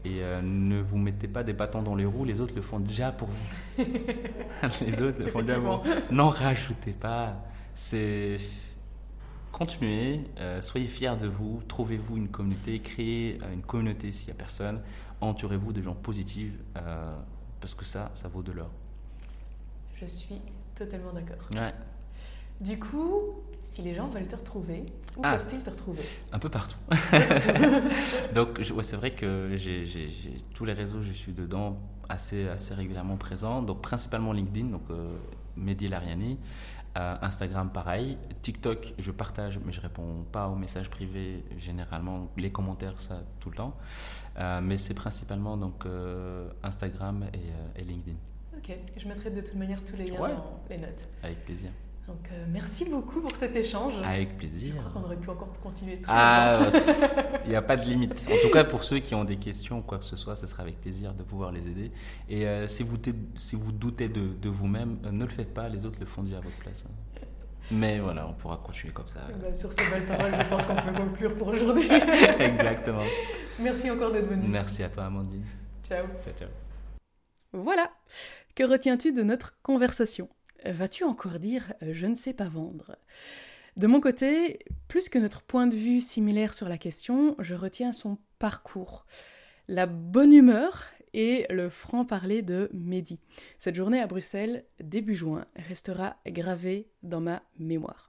et euh, ne vous mettez pas des bâtons dans les roues, les autres le font déjà pour vous. (laughs) les autres le font déjà pour vous. N'en rajoutez pas. C'est continuez, euh, soyez fiers de vous, trouvez-vous une communauté, créez euh, une communauté s'il n'y a personne, entourez-vous de gens positifs, parce que ça, ça vaut de l'or. Je suis totalement d'accord. Ouais. Du coup, si les gens veulent te retrouver, où ah. peuvent-ils te retrouver? Un peu partout. (laughs) Donc, c'est vrai que j'ai tous les réseaux, je suis dedans assez, assez régulièrement présent. Donc, principalement LinkedIn, donc euh, Mehdi Lariani. Euh, Instagram, pareil. TikTok, je partage, mais je réponds pas aux messages privés généralement. Les commentaires, ça, tout le temps. Euh, mais c'est principalement donc euh, Instagram et, LinkedIn. Ok, je mettrai de toute manière tous les liens dans les notes. Avec plaisir. Donc, merci beaucoup pour cet échange. Avec plaisir. Je crois qu'on aurait pu encore continuer très ah, (laughs) Il n'y a pas de limite. (laughs) En tout cas, pour ceux qui ont des questions ou quoi que ce soit, ce sera avec plaisir de pouvoir les aider. Et si, vous si vous doutez de, de vous-même, ne le faites pas, les autres le font déjà à votre place. Hein. Mais voilà, on pourra continuer comme ça. Bah, sur ces belles paroles, je pense qu'on peut conclure pour aujourd'hui. (laughs) Exactement. Merci encore d'être venu. Merci à toi, Amandine. Ciao. Ciao, ciao. Voilà. Que retiens-tu de notre conversation? Vas-tu encore dire euh, je ne sais pas vendre? De mon côté, plus que notre point de vue similaire sur la question, je retiens son parcours. La bonne humeur et le franc-parler de Mehdi. Cette journée à Bruxelles, début juin, restera gravée dans ma mémoire.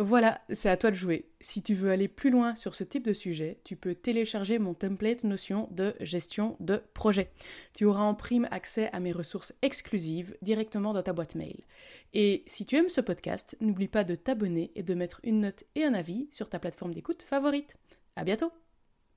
Voilà, c'est à toi de jouer. Si tu veux aller plus loin sur ce type de sujet, tu peux télécharger mon template notion de gestion de projet. Tu auras en prime accès à mes ressources exclusives directement dans ta boîte mail. Et si tu aimes ce podcast, n'oublie pas de t'abonner et de mettre une note et un avis sur ta plateforme d'écoute favorite. À bientôt!